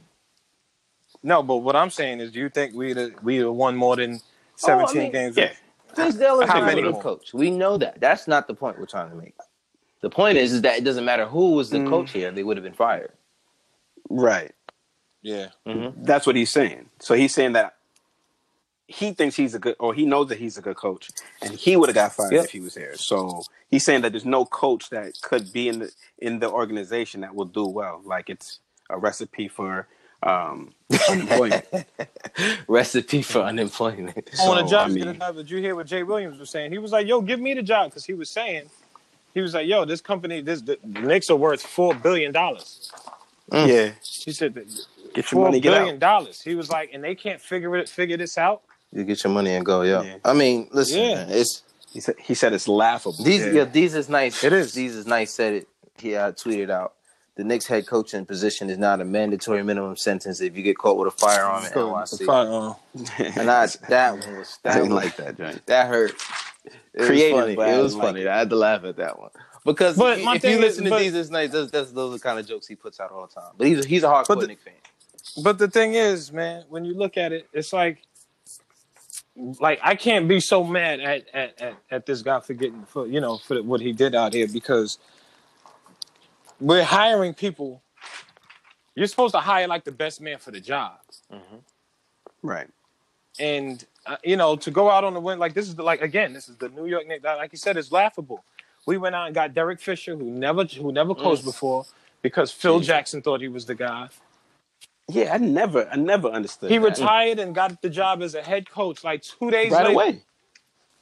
No, but what I'm saying is, do you think we'd have, we'd have won more than seventeen Oh, mean, games? Yeah. Fizdale is How not a many good coach. We know that. That's not the point we're trying to make. The point is, is that it doesn't matter who was the Mm. coach here; they would have been fired. Right. yeah. Mm-hmm. That's what he's saying. So he's saying that he thinks he's a good, or he knows that he's a good coach, and he would have got fired Yep. if he was here. So he's saying that there's no coach that could be in the in the organization that will do well. Like it's a recipe for um, unemployment. Recipe for unemployment. on the So, job. I mean- Did you hear what Jay Williams was saying? He was like, "Yo, give me the job," because he was saying, he was like, "Yo, this company, this the, the Knicks are worth four billion dollars." Yeah, He said, that get your money, get billion out. dollars." He was like, and they can't figure it, figure this out. You get your money and go, yo. Yeah. I mean, listen, Yeah. man, it's He said he said it's laughable. These Yeah. yeah, these is nice. It is. These is nice. Said it. He uh, tweeted out. The Knicks head coaching position is not a mandatory minimum sentence if you get caught with a firearm in NYC. Fine, uh, And I, that one was I didn't was, like that joint. that hurt. It Creative, was funny. but It was didn't like funny. I had to laugh at that one because But my if thing you is- listen to but- these is nice. That's, that's those are the kind of jokes he puts out all the time. But he's a, he's a hardcore But the- Knicks fan. But the thing is, man, when you look at it, it's like, like I can't be so mad at at, at, at this guy for getting for you know for what he did out here because we're hiring people. You're supposed to hire like the best man for the job, Right. and uh, you know to go out on the win like this is the, like again this is the New York Knicks. Like you said, it's laughable. We went out and got Derek Fisher, who never who never mm. coached before, because Phil Jackson thought he was the guy. Yeah, I never, I never understood. He that. retired and got the job as a head coach like two days right later. away.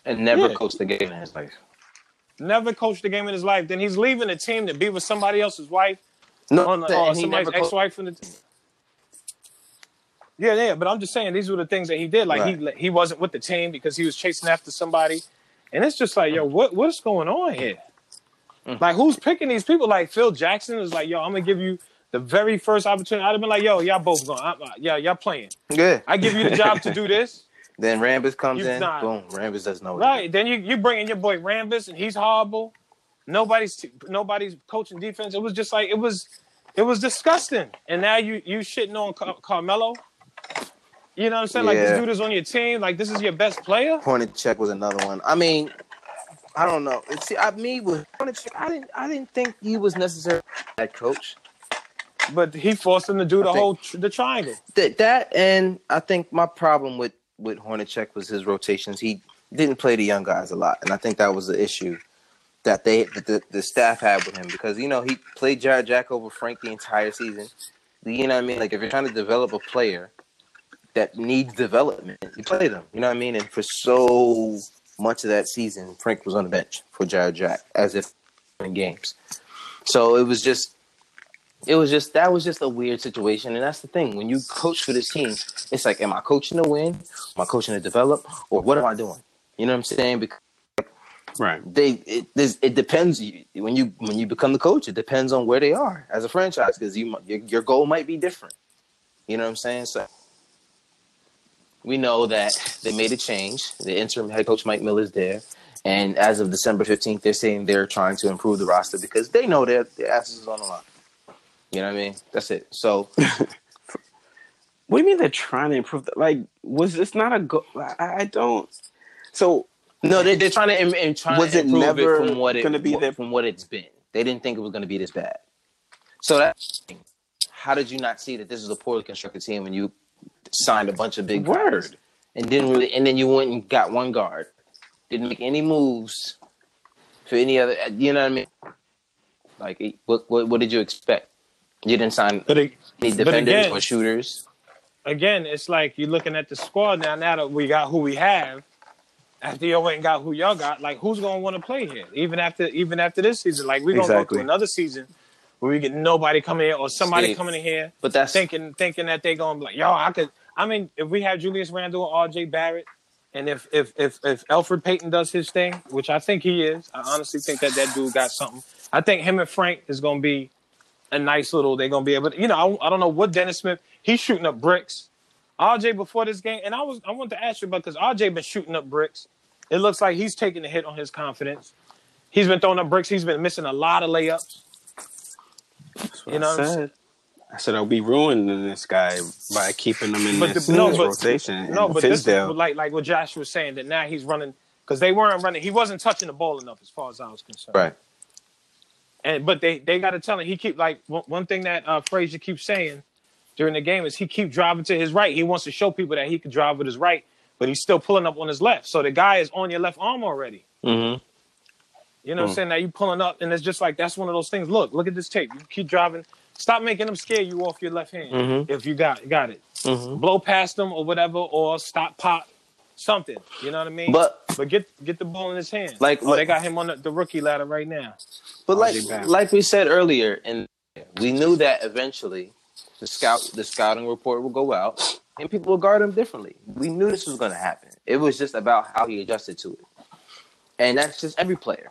And never Yeah. coached a game in his life. Never coached a game in his life. Then he's leaving the team to be with somebody else's wife No, on, and or he somebody's never coached- ex-wife in the team. Yeah, yeah, but I'm just saying these were the things that he did. Like he he wasn't with the team because he was chasing after somebody, and it's just like, yo, what what's going on here? Mm. Like who's picking these people? Like Phil Jackson is like, yo, I'm gonna give you the very first opportunity. I'd have been like, yo, y'all both going, I'm, uh, yeah, y'all playing. Yeah. I give you the job to do this. Then Rambis comes You've in. not- Boom. Rambis doesn't know. Right. Then you you bring in your boy Rambis and he's horrible. Nobody's nobody's coaching defense. It was just like it was it was disgusting. And now you you shitting on Car- Carmelo. You know what I'm saying? Like Yeah. this dude is on your team. Like this is your best player. Hornacek was another one. I mean, I don't know. See, I, me with Hornacek, I didn't, I didn't think he was necessarily that coach. But he forced him to do the I whole tr- the triangle. That, that, and I think my problem with with Hornacek was his rotations. He didn't play the young guys a lot, and I think that was the issue that they that the, the staff had with him because you know he played Jarrett Jack over Frank the entire season. You know what I mean? Like if you're trying to develop a player that needs development, you play them. You know what I mean? And for so much of that season, Frank was on the bench for Jarrett Jack as if in games. So it was just it was just that was just a weird situation, and that's the thing. When you coach for this team, it's like, am I coaching to win? Am I coaching to develop, or what am I doing? You know what I'm saying? Because Right. they it it depends when you when you become the coach. It depends on where they are as a franchise because you your, your goal might be different. You know what I'm saying? So we know that they made a change. The interim head coach Mike Miller is there, and as of December 15th, they're saying they're trying to improve the roster because they know their their asses is on the line. You know what I mean? That's it. So What do you mean they're trying to improve? The, like, was this not a go? I, I don't. So no, they, they're trying to im- im- trying Was to it improve never it from what it gonna be there? from what it's been. They didn't think it was going to be this bad. So that how did you not see that this is a poorly constructed team when you signed a bunch of big guys Word. and didn't really and then you went and got one guard, didn't make any moves for any other. You know what I mean? Like what what, what did you expect? You didn't sign But it, any but defenders again- or shooters. again, it's like you're looking at the squad now. Now that we got who we have, after y'all went and got who y'all got, like who's gonna want to play here? Even after even after this season, like we're gonna go through another season where we get nobody coming here or somebody Steve. coming in here But that's thinking thinking that they gonna be like, yo, I could. I mean, if we have Julius Randle or R.J. Barrett, and if if if if Elfrid Payton does his thing, which I think he is, I honestly think that that dude got something. I think him and Frank is gonna be a nice little. They're gonna be able. To, you know, I, I don't know what Dennis Smith. He's shooting up bricks. RJ before this game, and I was I wanted to ask you about because RJ been shooting up bricks. It looks like he's taking a hit on his confidence. He's been throwing up bricks. He's been missing a lot of layups. You know I what I'm said. I said I'll be ruining this guy by keeping him in But this, the- no, this but- rotation. No, but this is like like what Josh was saying that now he's running because they weren't running. He wasn't touching the ball enough as far as I was concerned. right. And but they they got to tell him he keep like one, one thing that uh, Frazier keeps saying during the game is he keep driving to his right. He wants to show people that he can drive with his right, but he's still pulling up on his left. So the guy is on your left arm already. Mm-hmm. You know what I'm saying? Now you pulling up, and it's just like that's one of those things. Look, look at this tape. You keep driving. Stop making them scare you off your left hand Mhm. if you got got it. Mm-hmm. Blow past them or whatever, or stop pop something. You know what I mean? But but get get the ball in his hand. Like- oh, they got him on the, the rookie ladder right now. But like like we said earlier, and we knew that eventually the scout the scouting report will go out and people will guard him differently. We knew this was going to happen. It was just about how he adjusted to it. And that's just every player.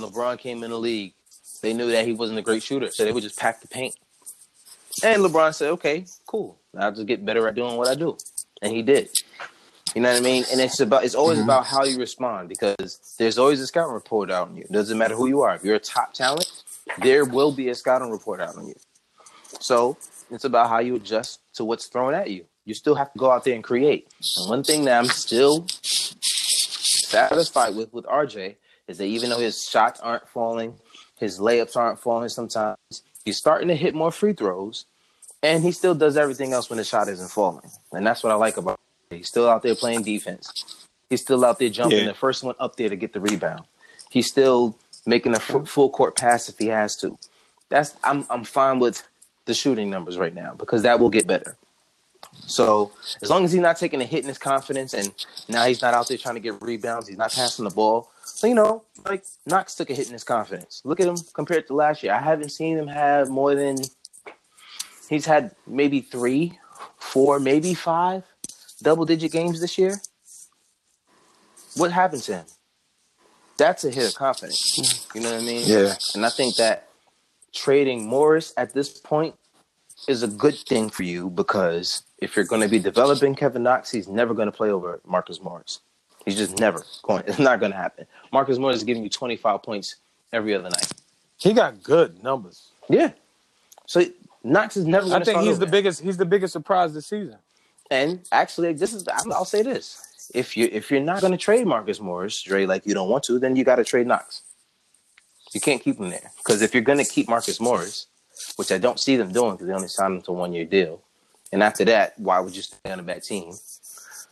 LeBron came in the league, they knew that he wasn't a great shooter, so they would just pack the paint. And LeBron said, "Okay, cool. I'll just get better at doing what I do," and he did. You know what I mean? And it's about it's always mm-hmm. about how you respond because there's always a scouting report out on you. It doesn't matter who you are. If you're a top talent, there will be a scouting report out on you. So it's about how you adjust to what's thrown at you. You still have to go out there and create. And one thing that I'm still satisfied with with RJ is that even though his shots aren't falling, his layups aren't falling sometimes, he's starting to hit more free throws, and he still does everything else when the shot isn't falling. And that's what I like about him. He's still out there playing defense. He's still out there jumping Yeah. the first one up there to get the rebound. He's still making a f- full court pass if he has to. That's I'm I'm fine with the shooting numbers right now because that will get better. So as long as he's not taking a hit in his confidence and now he's not out there trying to get rebounds, he's not passing the ball. So you know, like Knox took a hit in his confidence. Look at him compared to last year. I haven't seen him have more than he's had maybe three, four, maybe five double digit games this year. What happened to him? That's a hit of confidence. You know what I mean? Yeah. And I think that trading Morris at this point is a good thing for you because if you're going to be developing Kevin Knox, he's never going to play over Marcus Morris. He's just mm. never going. It's not going to happen. Marcus Morris is giving you 25 points every other night. He got good numbers. Yeah. So Knox is never going I think he's the biggest. He's the biggest surprise this season. And actually, this is I'll I'll say this: if you if you're not going to trade Marcus Morris, Dre, like you don't want to, then you got to trade Knox. You can't keep him there because if you're going to keep Marcus Morris, which I don't see them doing because they only signed him to a one year deal, and after that, why would you stay on a bad team?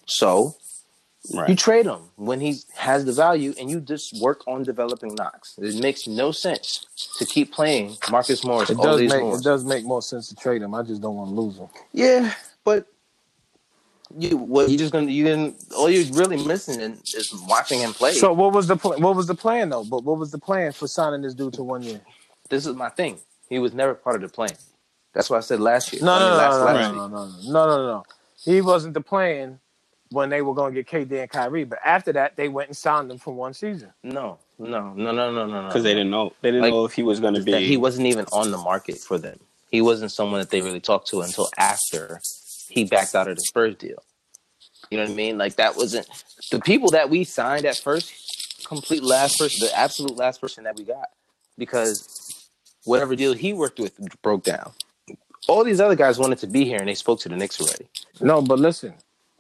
So Right. you trade him when he has the value, and you just work on developing Knox. It makes no sense to keep playing Marcus Morris It all does these make more. it does make more sense to trade him. I just don't want to lose him. Yeah, but you what you just gonna you didn't all you're really missing is watching him play. So what was the pl- what was the plan though? But what was the plan for signing this dude to one year? this is my thing. He was never part of the plan. That's what I said last year. No, I no, mean, no, last- no, last no, no, no, no, no, no, no. He wasn't the plan when they were going to get KD and Kyrie. But after that, they went and signed them for one season. No, no, no, no, no, no, no. Because they didn't know. They didn't Like, know if he was going to be. he wasn't even on the market for them. He wasn't someone that they really talked to until after he backed out of the Spurs deal. You know what I mean? Like that wasn't the people that we signed at first, complete last person, the absolute last person that we got, because whatever deal he worked with broke down. All these other guys wanted to be here and they spoke to the Knicks already. No, but listen.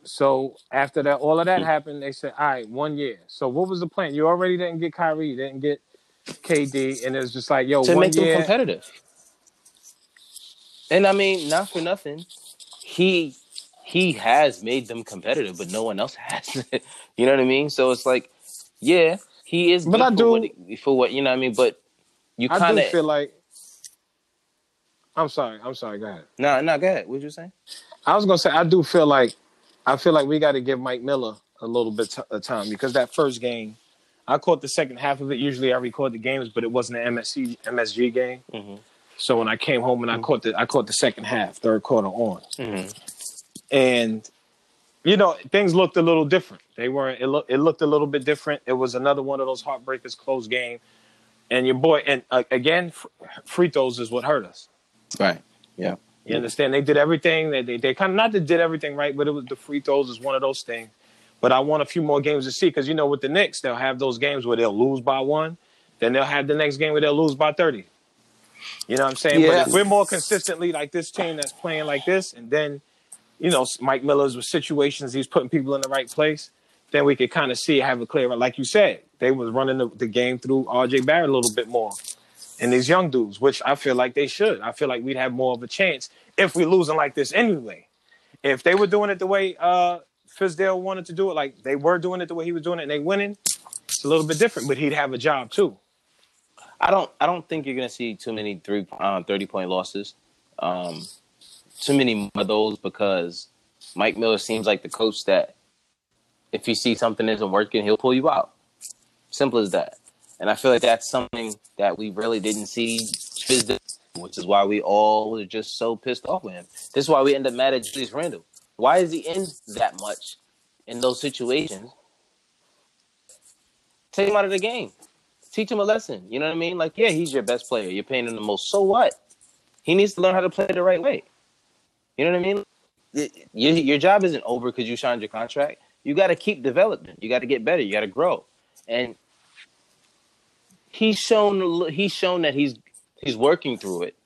So after that, all of that mm. happened. They said, "All right, one year." So what was the plan? You already didn't get Kyrie, didn't get KD, and it's just like, "Yo, to make them competitive. And I mean, not for nothing, he he has made them competitive, but no one else has. you know what I mean? So it's like, yeah, he is. But I for do- what for what you know what I mean. But you kind of feel like. I'm sorry. I'm sorry. Go ahead. no, no. Go ahead. What you saying? I was gonna say I do feel like I feel like we got to give Mike Miller a little bit t- of time because that first game, I caught the second half of it. Usually I record the games, but it wasn't an MSC MSG game. Mhm. So when I came home and I caught the I caught the second half, third quarter on, Mhm. and you know things looked a little different. They weren't. It looked it looked a little bit different. It was another one of those heartbreakers, close game, and your boy and uh, again, f- free throws is what hurt us. Right. Yeah. You understand? They did everything. They they, they kind of not that did everything right, but it was the free throws is one of those things. But I want a few more games to see because you know with the Knicks they'll have those games where they'll lose by one, then they'll have the next game where they'll lose by thirty. You know what I'm saying? Yeah. But if we're more consistently like this team that's playing like this, and then you know Mike Miller's with situations he's putting people in the right place, then we could kind of see have a clear. Like you said, they was running the, the game through R.J. Barrett a little bit more and these young dudes, which I feel like they should. I feel like we'd have more of a chance if we're losing like this anyway. If they were doing it the way uh Fizdale wanted to do it, like they were doing it the way he was doing it, and they winning, it's a little bit different. But he'd have a job too. I don't. I don't think you're gonna see too many three um, thirty point losses. Um, too many of those because Mike Miller seems like the coach that if he sees something isn't working, he'll pull you out. Simple as that. And I feel like that's something that we really didn't see, which is why we all were just so pissed off with him. This is why we end up mad at Julius Randle. Why is he in that much in those situations Take him out of the game. Teach him a lesson. You know what I mean? Like, yeah, he's your best player. You're paying him the most. So what? He needs to learn how to play the right way. You know what I mean? Your, your job isn't over because you signed your contract. You got to keep developing. You got to get better. You got to grow. And he's shown he's shown that he's he's working through it.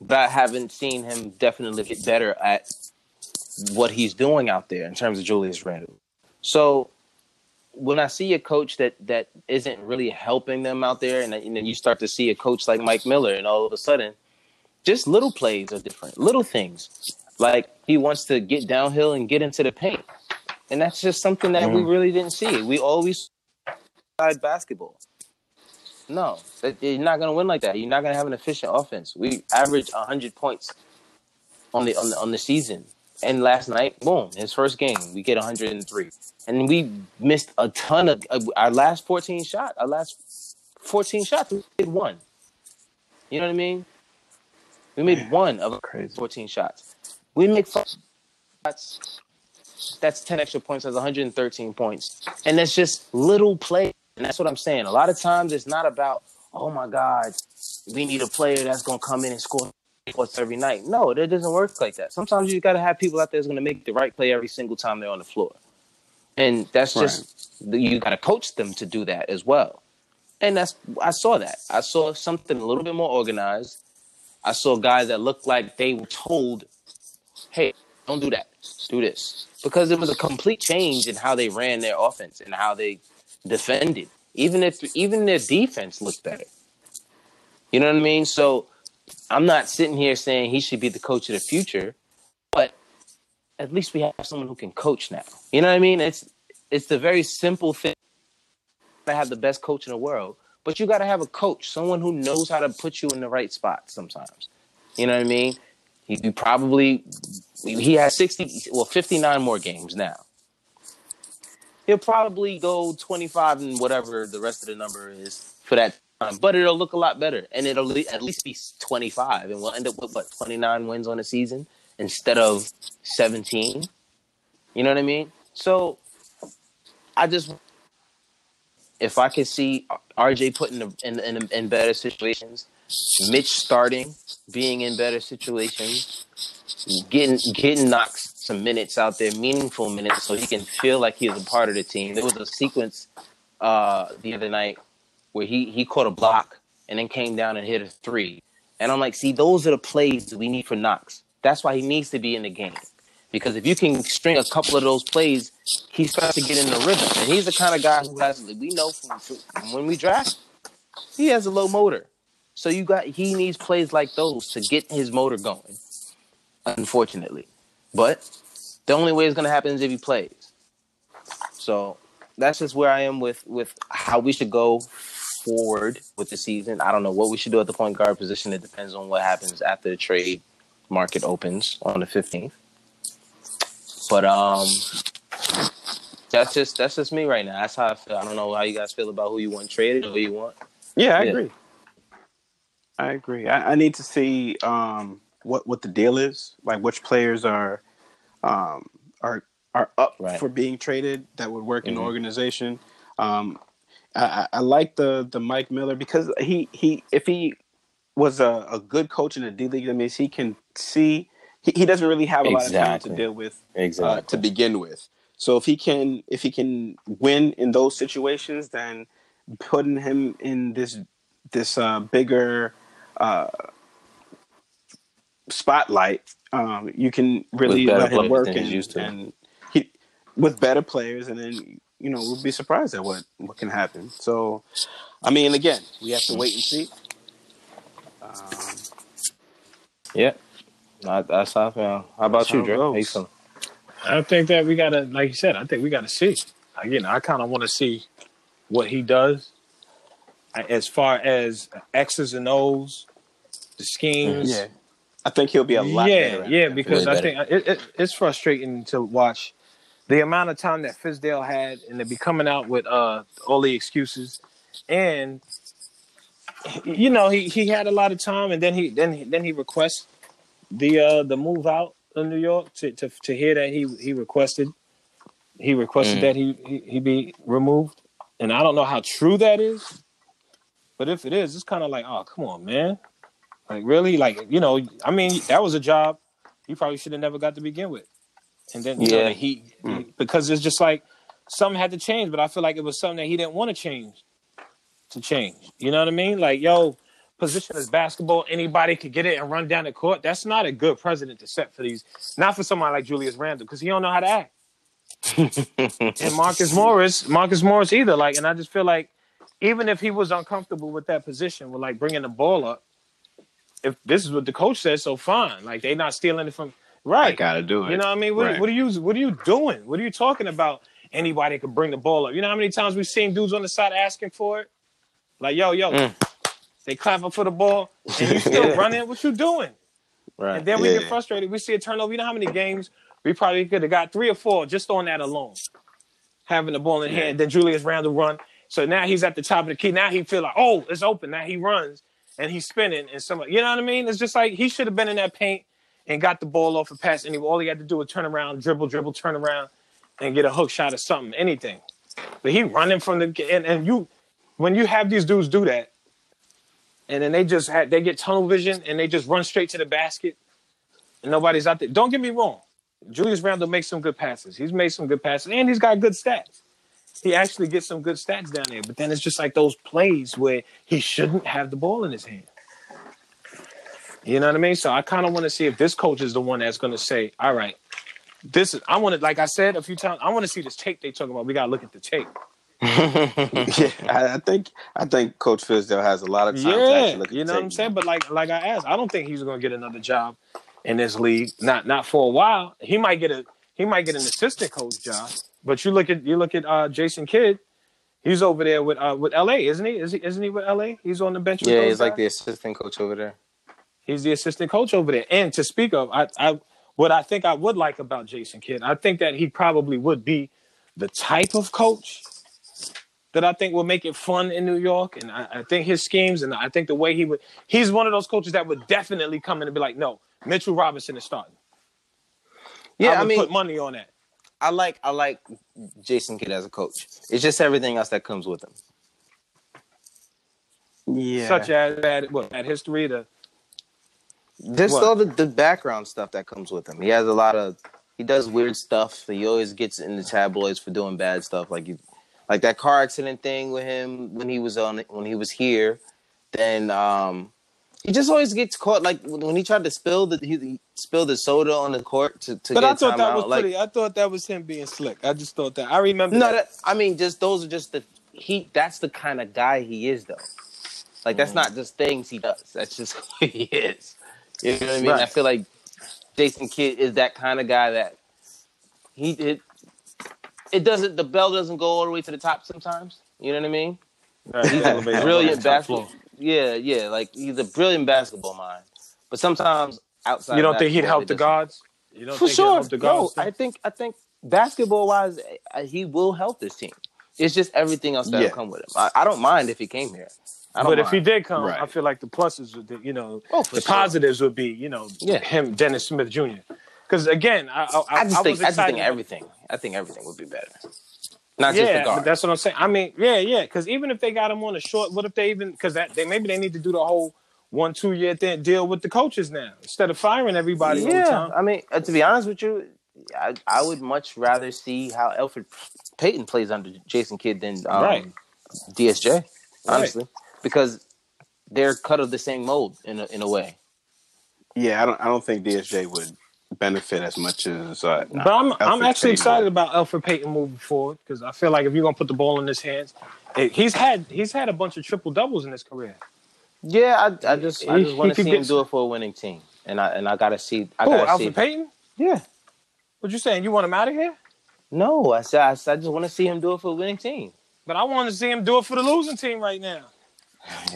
But I haven't seen him definitely get better at what he's doing out there in terms of Julius Randle. So when I see a coach that that isn't really helping them out there, and, and then you start to see a coach like Mike Miller, and all of a sudden, just little plays are different, little things. Like he wants to get downhill and get into the paint, and that's just something that we mm-hmm. really didn't see. We always side basketball. No, you're not going to win like that. You're not going to have an efficient offense. We average 100 points on the on the, on the season. And last night, boom, his first game, we get 103. And we missed a ton of uh, our last 14 shot. Our last 14 shots, we did one. You know what I mean? We made one of Crazy. 14 shots. We make shots. That's 10 extra points. That's 113 points. And that's just little play. And that's what I'm saying. A lot of times it's not about, oh my God, we need a player that's going to come in and score points every night. No, it doesn't work like that. Sometimes you got to have people out there that's going to make the right play every single time they're on the floor. And that's just, you got to coach them to do that as well. And that's, I saw that. I saw something a little bit more organized. I saw guys that looked like they were told, hey, don't do that. Do this. Because it was a complete change in how they ran their offense and how they defended. Even if even their defense looked better. You know what I mean? So I'm not sitting here saying he should be the coach of the future, but at least we have someone who can coach now. You know what I mean? It's it's the very simple thing to have the best coach in the world, but you got to have a coach, someone who knows how to put you in the right spot sometimes. You know what I mean? He, he probably he has 60 well 59 more games now. He'll probably go 25 and whatever the rest of the number is for that time, but it'll look a lot better and it'll at least be 25 and we'll end up with what 29 wins on the season instead of 17. You know what I mean? So I just if I could see uh, RJ put in, in in in better situations, Mitch starting, being in better situations, getting getting Knox some minutes out there, meaningful minutes, so he can feel like he's a part of the team. There was a sequence uh, the other night where he he caught a block and then came down and hit a three, and I'm like, see, those are the plays we need for Knox. That's why he needs to be in the game. Because if you can string a couple of those plays, he starts to get in the rhythm. And he's the kind of guy who has, we know from, from when we draft, he has a low motor. So you got, he needs plays like those to get his motor going, unfortunately. But the only way it's going to happen is if he plays. So that's just where I am with, with how we should go forward with the season. I don't know what we should do at the point guard position. It depends on what happens after the trade market opens on the 15th. But um, that's just that's just me right now. That's how I feel. I don't know how you guys feel about who you want traded or who you want. Yeah, I Yeah. agree. I agree. I, I need to see um, what what the deal is, like which players are um, are are up Right. for being traded that would work in the Mhm. organization. Um, I, I- like the the Mike Miller because he he if he was a, a good coach in the D League, that means he can see he, he doesn't really have a lot of time to deal with Exactly. uh, to begin with. So if he can if he can win in those situations, then putting him in this this uh, bigger uh, spotlight, um, you can really let him work and, used to. and he with better players, and then you know we'll be surprised at what what can happen. So, I mean, again, we have to wait and see. Um, yeah. That- That's how I feel. How about you, how it Dre? How you goes. feeling? I think that we gotta, like you said, I think we gotta see. Again, I kind of want to see what he does as far as X's and O's, the schemes. yeah, I think he'll be a lot. yeah, better at yeah, because Way I think it, it, it's frustrating to watch the amount of time that Fizdale had and to be coming out with uh, all the excuses, and you know he, he had a lot of time, and then he then he, then he requests the uh, the move out of New York to, to to hear that he he requested he requested Mm. that he, he he be removed. and I don't know how true that is. But if it is, it's kind of like, oh, come on, man. Like really, like you know, I mean, that was a job you probably should have never got to begin with. And then you know, Yeah. that he, he- mm. because it's just like something had to change, but I feel like it was something that he didn't want to change to change. You know what I mean? Like, yo, position is basketball, anybody could get it and run down the court. That's not a good president to set for these. Not for somebody like Julius Randle, because he don't know how to act. and Marcus Morris, Marcus Morris either. Like, and I just feel like even if he was uncomfortable with that position, with like bringing the ball up, if this is what the coach says, so fine. Like they not stealing it from I right. gotta do it. You know what I mean? What, Right. what are you What are you doing? What are you talking about? Anybody could bring the ball up. You know how many times we've seen dudes on the side asking for it? Like, yo, yo, Mm. they clapping for the ball, and you still Yeah. running. What you doing? Right. And then we get frustrated. We see a turnover. You know how many games we probably could have got three or four just on that alone, having the ball in hand. Then Julius Randle run. So now he's at the top of the key. Now he feel like, oh, it's open. Now he runs and he's spinning and some. You know what I mean? It's just like he should have been in that paint and got the ball off a pass. And all he had to do was turn around, dribble, dribble, turn around, and get a hook shot or something, anything. But he running from the and, and you when you have these dudes do that, and then they just had they get tunnel vision and they just run straight to the basket, and nobody's out there. Don't get me wrong, Julius Randle makes some good passes. He's made some good passes, and he's got good stats. He actually gets some good stats down there. But then it's just like those plays where he shouldn't have the ball in his hand. You know what I mean? So I kind of want to see if this coach is the one that's going to say, "All right, this is." I want to, like I said a few times, I want to see this tape they talking about. We got to look at the tape. yeah, I, I think I think Coach Fizdale has a lot of time to Yeah, actually look at you know what I'm saying. But like, like I asked, I don't think he's going to get another job in this league. Not not for a while. He might get a he might get an assistant coach job. But you look at you look at uh, Jason Kidd. He's over there with uh, with LA, isn't he? Is he isn't he with LA? He's on the bench. With Yeah, he's like the assistant coach over there. He's the assistant coach over there. And to speak of, I, I what I think I would like about Jason Kidd, I think that he probably would be the type of coach that I think will make it fun in New York. And I, I think his schemes and I think the way he would, he's one of those coaches that would definitely come in and be like, no, Mitchell Robinson is starting. Yeah, I, I, mean, put money on that. I like I like Jason Kidd as a coach. It's just everything else that comes with him. Yeah, Such as bad, what, bad history, the Just What? all the, the background stuff that comes with him. He has a lot of he does weird stuff. He always gets in the tabloids for doing bad stuff. Like you like that car accident thing with him when he was on when he was here. Then um he just always gets caught like when he tried to spill the he, he spilled the soda on the court to, to But get I thought that out. was like, pretty. I thought that was him being slick. I just thought that. I remember. No, that. that, I mean, just those are just the he. That's the kind of guy he is, though. Like that's mm-hmm. not just things he does. That's just who he is. You know what I mean? Right. I feel like Jason Kidd is that kind of guy that he it, it doesn't the bell doesn't go all the way to the top sometimes. You know what I mean? Right, He's a brilliant basketball. Yeah, yeah. Like he's a brilliant basketball mind. But sometimes outside, You don't of think he'd help the doesn't- gods? You don't for think sure. help the No. I think I think basketball wise, he will help this team. It's just everything else that'll Yeah. come with him. I, I don't mind if he came here. I don't but if he did come, Right. I feel like the pluses would, you know, Oh, the sure. positives would be, you know, Yeah. him, Dennis Smith Jr. Because again, I, I, I just I think was I just think everything. I think everything would be better. Not just the yeah, guard. that's what I'm saying. I mean, yeah, yeah. Because even if they got him on a short, what if they even because that they maybe they need to do the whole one two year thing deal with the coaches now instead of firing everybody all the yeah, time. I mean, uh, to be honest with you, I, I would much rather see how Elfrid Payton plays under Jason Kidd than um, Right. DSJ, honestly, because they're cut of the same mold in a, in a way. yeah. I don't I don't think DSJ would benefit as much as. Uh, But I'm I'm actually Payton excited would. about Elfrid Payton moving forward because I feel like if you're gonna put the ball in his hands, eh, he's had he's had a bunch of triple doubles in his career. Yeah, I, I just I just want to see him do it for a winning team, and I and I gotta see. I Who, gotta Elfrid see. Payton? Yeah. What you saying? You want him out of here? No, I said I, said I just want to see him do it for a winning team. But I want to see him do it for the losing team right now.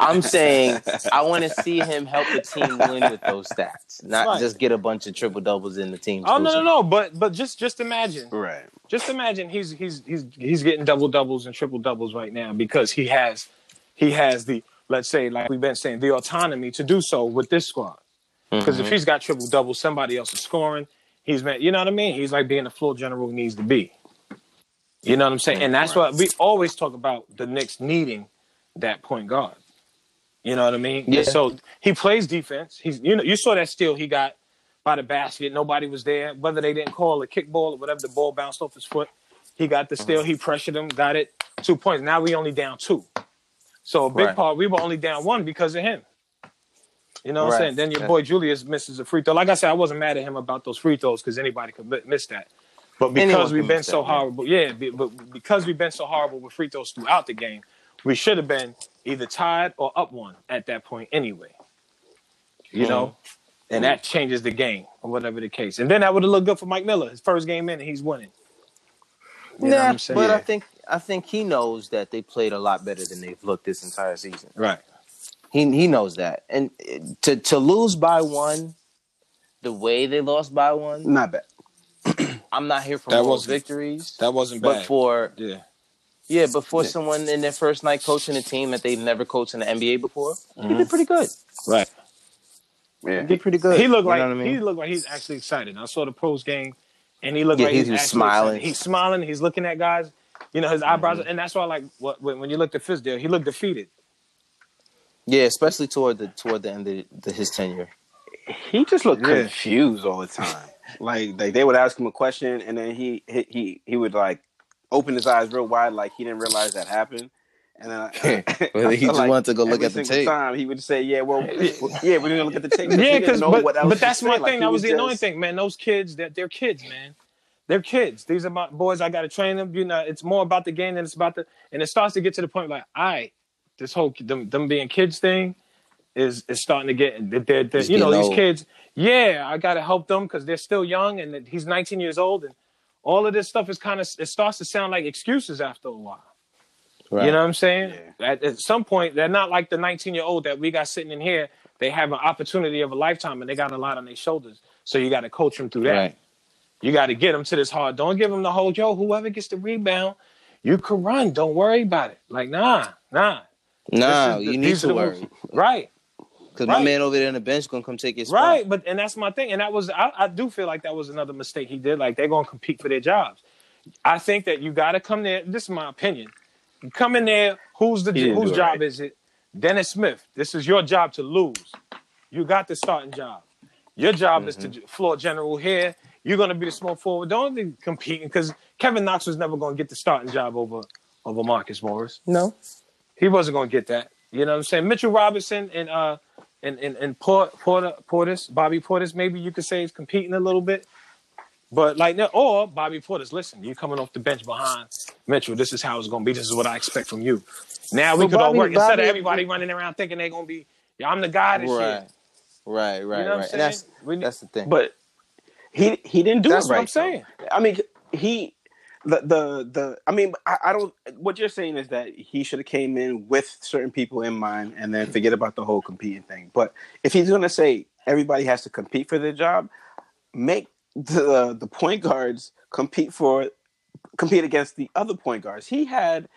I'm saying I want to see him help the team win with those stats, not Right. just get a bunch of triple doubles in the team. Oh no no no! But but just just imagine, right. just imagine he's he's he's he's getting double doubles and triple doubles right now because he has he has the let's say like we've been saying the autonomy to do so with this squad. Because if mm-hmm. he's got triple doubles, somebody else is scoring. He's man, you know what I mean? He's like being the floor general he needs to be. You know what I'm saying? And that's what mm-hmm. we always talk about the Knicks needing that point guard. You know what I mean? Yeah. So he plays defense. He's you know you saw that steal he got by the basket. Nobody was there. Whether they didn't call a kickball or whatever, the ball bounced off his foot. He got the steal. Mm-hmm. He pressured him. Got it. Two points. Now we only down two. So a big Right. part we were only down one because of him. You know what I'm saying? Then your boy Julius misses a free throw. Like I said, I wasn't mad at him about those free throws because anybody could miss that. But because Anyone we've been so that, horrible, yeah, be- but because we've been so horrible with free throws throughout the game, we should have been either tied or up one at that point anyway. You know, mm-hmm. and that mm-hmm. changes the game or whatever the case. And then that would have looked good for Mike Miller, his first game in, and he's winning. You know what Yeah, I'm saying? but I think I think he knows that they played a lot better than they've looked this entire season. Right. He he knows that, and to to lose by one, the way they lost by one, Not bad. I'm not here for That more wasn't- victories. That wasn't bad. but for yeah. yeah, but for someone in their first night coaching a team that they've never coached in the NBA before, he Mm-hmm. did pretty good. Right. Yeah. He did pretty good. He looked You like know what I mean? he looked like he's actually excited. I saw the post game, and he looked Yeah, like he he's smiling. excited. He's smiling. He's looking at guys. You know, his eyebrows, Mm-hmm. and that's why like what when, when you looked at Fizdale, he looked defeated. yeah, especially toward the toward the end of the, his tenure. He just looked Yeah. confused all the time. like like they would ask him a question and then he he he, he would like open his eyes real wide like he didn't realize that happened. And then I, Well, I he feel just wanted to go look every at the single tape. Time he would say, "Yeah, well, yeah, we're gonna look at the tape." Yeah, because but, what but that's say. my Like, thing. he That was the annoying thing, man. Those kids, that they're kids, man. They're kids. These are my boys. I got to train them. You know, it's more about the game than it's about the. And it starts to get to the point like, all right, this whole them, them being kids thing is is starting to get. They're, they're, It's you know, getting these old. kids. Yeah, I got to help them because they're still young, and he's 19 years old, and all of this stuff is kind of. It starts to sound like excuses after a while. Right. You know what I'm saying? At, at some point, they're not like the 19 year old that we got sitting in here. They have an opportunity of a lifetime and they got a lot on their shoulders. So you got to coach them through that. Right. You got to get them to this hard. Don't give them the whole, yo, whoever gets the rebound, you can run. Don't worry about it. Like, nah, nah. Nah, the- you need to worry moves. Right, because my man over there on the bench gonna come take his spot. right. But, and that's my thing. And that was, I, I do feel like that was another mistake he did. Like, they're going to compete for their jobs. I think that you got to come there. This is my opinion. You come in there. Who's the whose job right. is it? Dennis Smith. This is your job to lose. You got the starting job. Your job is to Mm-hmm. floor general here. You're going to be the small forward. Don't be competing because Kevin Knox was never going to get the starting job over over Marcus Morris. No, He wasn't going to get that. You know what I'm saying? Mitchell Robinson and uh and and, and Port, Porter Portis, Bobby Portis, maybe you could say is competing a little bit. But like that, or Bobby Portis, listen, you coming off the bench behind Mitchell. This is how it's gonna be. This is what I expect from you. Now we But could all Bobby- work instead of Bobby- everybody running around thinking they're gonna be, yeah, I'm the guy this right, year. right, right, You know what I'm right. And that's We that's the thing. But he he didn't do That's it what. I'm saying. though. I mean, he the the the. I mean, I, I don't. What you're saying is that he should have came in with certain people in mind, and then forget about the whole competing thing. But if he's going to say everybody has to compete for their job, make the the point guards compete for compete against the other point guards. He had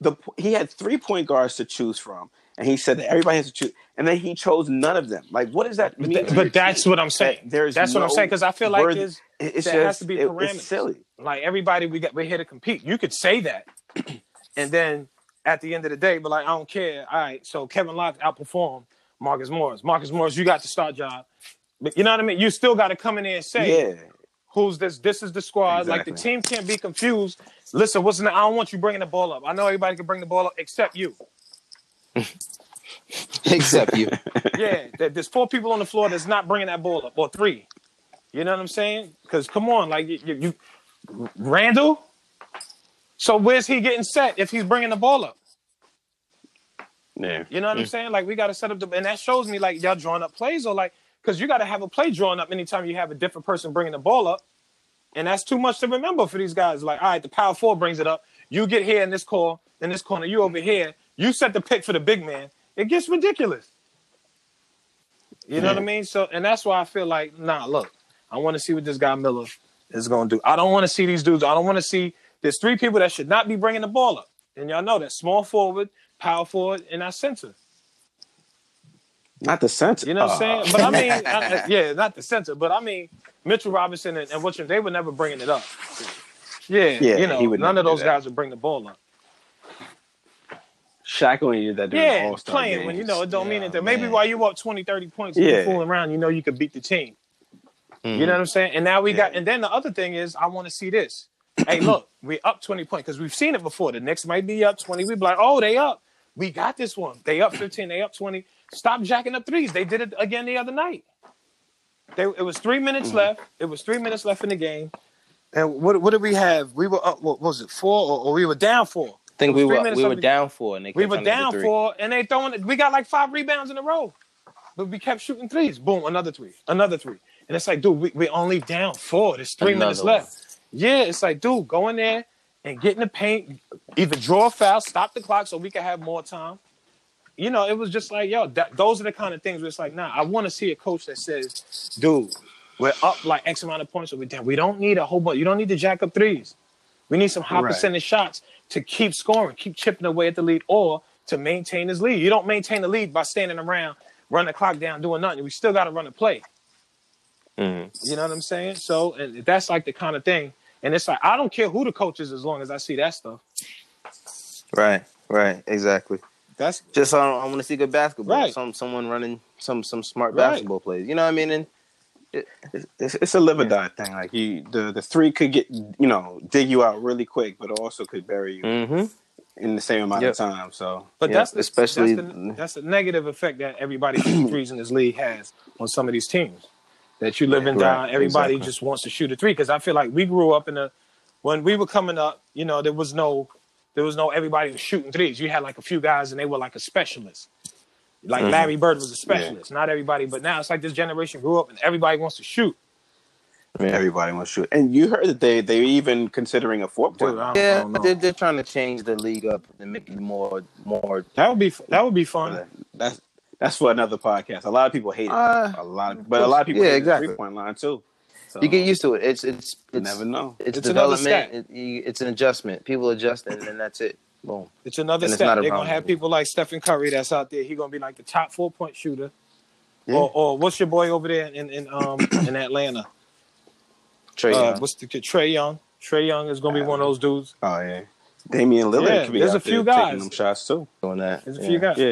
the he had three point guards to choose from, and he said that everybody has to choose, and then he chose none of them. Like, what does that But, mean? th- but that's team? what I'm saying. That there's that's what I'm saying because I feel like there's it's there just has to be it- parameters. it's silly. like everybody we got we're here to compete. You could say that, and then at the end of the day, but like I don't care. All right, so Kevin Knox outperformed Marcus Morris. Marcus Morris, you got the start job, but you know what I mean. You still got to come in there and say Yeah, who's this. This is the squad. Like the team can't be confused. Listen, what's in the, I don't want you bringing the ball up. I know everybody can bring the ball up except you. Except you. Yeah, there's four people on the floor that's not bringing that ball up, or three. You know what I'm saying? Because come on, like you, you, you, Randle. So where's he getting set if he's bringing the ball up? yeah. You know what I'm mm. saying? Like we got to set up the, and that shows me like y'all drawing up plays or like because you got to have a play drawn up anytime you have a different person bringing the ball up, and that's too much to remember for these guys. Like, all right, the power four brings it up. You get here in this call, in this corner. You over here. You set the pick for the big man. It gets ridiculous. You know what I mean? So, and that's why I feel like, nah, look, I want to see what this guy Miller is going to do. I don't want to see these dudes. I don't want to see. There's three people that should not be bringing the ball up, and y'all know that: small forward, power forward, and our center. Not the center. You know what Oh. I'm saying? But I mean, oh. I, I- yeah, not the center, but I mean, Mitchell Robinson and, and they were never bringing it up. Yeah, Yeah, you know, none of those guys would bring the ball up. Shaq you that during Yeah, All-Star playing games. when you know it don't mean Yeah, anything. Maybe man. while you up 20, 30 points, and you Yeah. fooling around, you know you could beat the team. Mhm. You know what I'm saying? And now we got, and then the other thing is, I want to see this. hey, look, we up 20 points because we've seen it before. The Knicks might be up 20. We'd be like, oh, they up. We got this one. They up 15. They up 20. Stop jacking up threes. They did it again the other night. They, it was three minutes Mm-hmm. left. It was three minutes left in the game. And what, what did we have? We were up, what was it, four or, or we were down four? Think we were we were down four, and they We were trying to get down four, and they throwing it. We got like five rebounds in a row, but we kept shooting threes. Boom, another three, another three, and it's like, dude, we we only down four. There's three Another minutes one. left. Yeah, it's like, dude, go in there and get in the paint. Either draw a foul, stop the clock, so we can have more time. You know, it was just like, yo, that, those are the kind of things where it's like, nah, I want to see a coach that says, dude, we're up like X amount of points, so we down. We don't need a whole bunch. You don't need to jack up threes. We need some high Right. percentage shots to keep scoring, keep chipping away at the lead, or to maintain his lead. You don't maintain the lead by standing around, run the clock down, doing nothing. We still got to run a play. Mhm. You know what I'm saying? So, and that's like the kind of thing. And it's like I don't care who the coach is as long as I see that stuff. Right, right, exactly. That's Just I, I want to see good basketball. Right. Some someone running some some smart Right. basketball plays. You know what I mean? And It's, it's a live or die thing. Like you, the the three could get you know dig you out really quick, but also could bury you Mhm. in the same amount Yep. of time. So But Yeah, that's the, especially- that's the, that's the negative effect that everybody shooting threes in this league has on some of these teams. That you live and Right, down, everybody exactly. just wants to shoot a three. Because I feel like we grew up in a when we were coming up, you know, there was no there was no everybody was shooting threes. You had like a few guys and they were like a specialist. Like Mm-hmm. Larry Bird was a specialist, not everybody. But now it's like this generation grew up and everybody wants to shoot. everybody wants to shoot. And you heard that they they even considering a four point. Dude, I don't, yeah, know. they're, they're trying to change the league up and make it more more. That would be that would be fun. That's that's for another podcast. A lot of people hate it. Uh, a lot, of, but a lot of people Yeah, hate exactly. the three point line too. So You get used to it. It's it's you it's never know. it's, It's development. It, you- it's an adjustment. People adjust, and then that's it. Boom. It's another And step. not a They're gonna have people like Stephen Curry that's out there. He's gonna be like the top four point shooter. Yeah. Or, or what's your boy over there in in um in Atlanta? Trae, Uh, Young. what's the kid? Trae Young. Trae Young is gonna be one of those dudes. Oh yeah, Damian Lillard Yeah, could be there's out a few there guys. taking them shots too. doing that. There's a yeah. few guys. Yeah,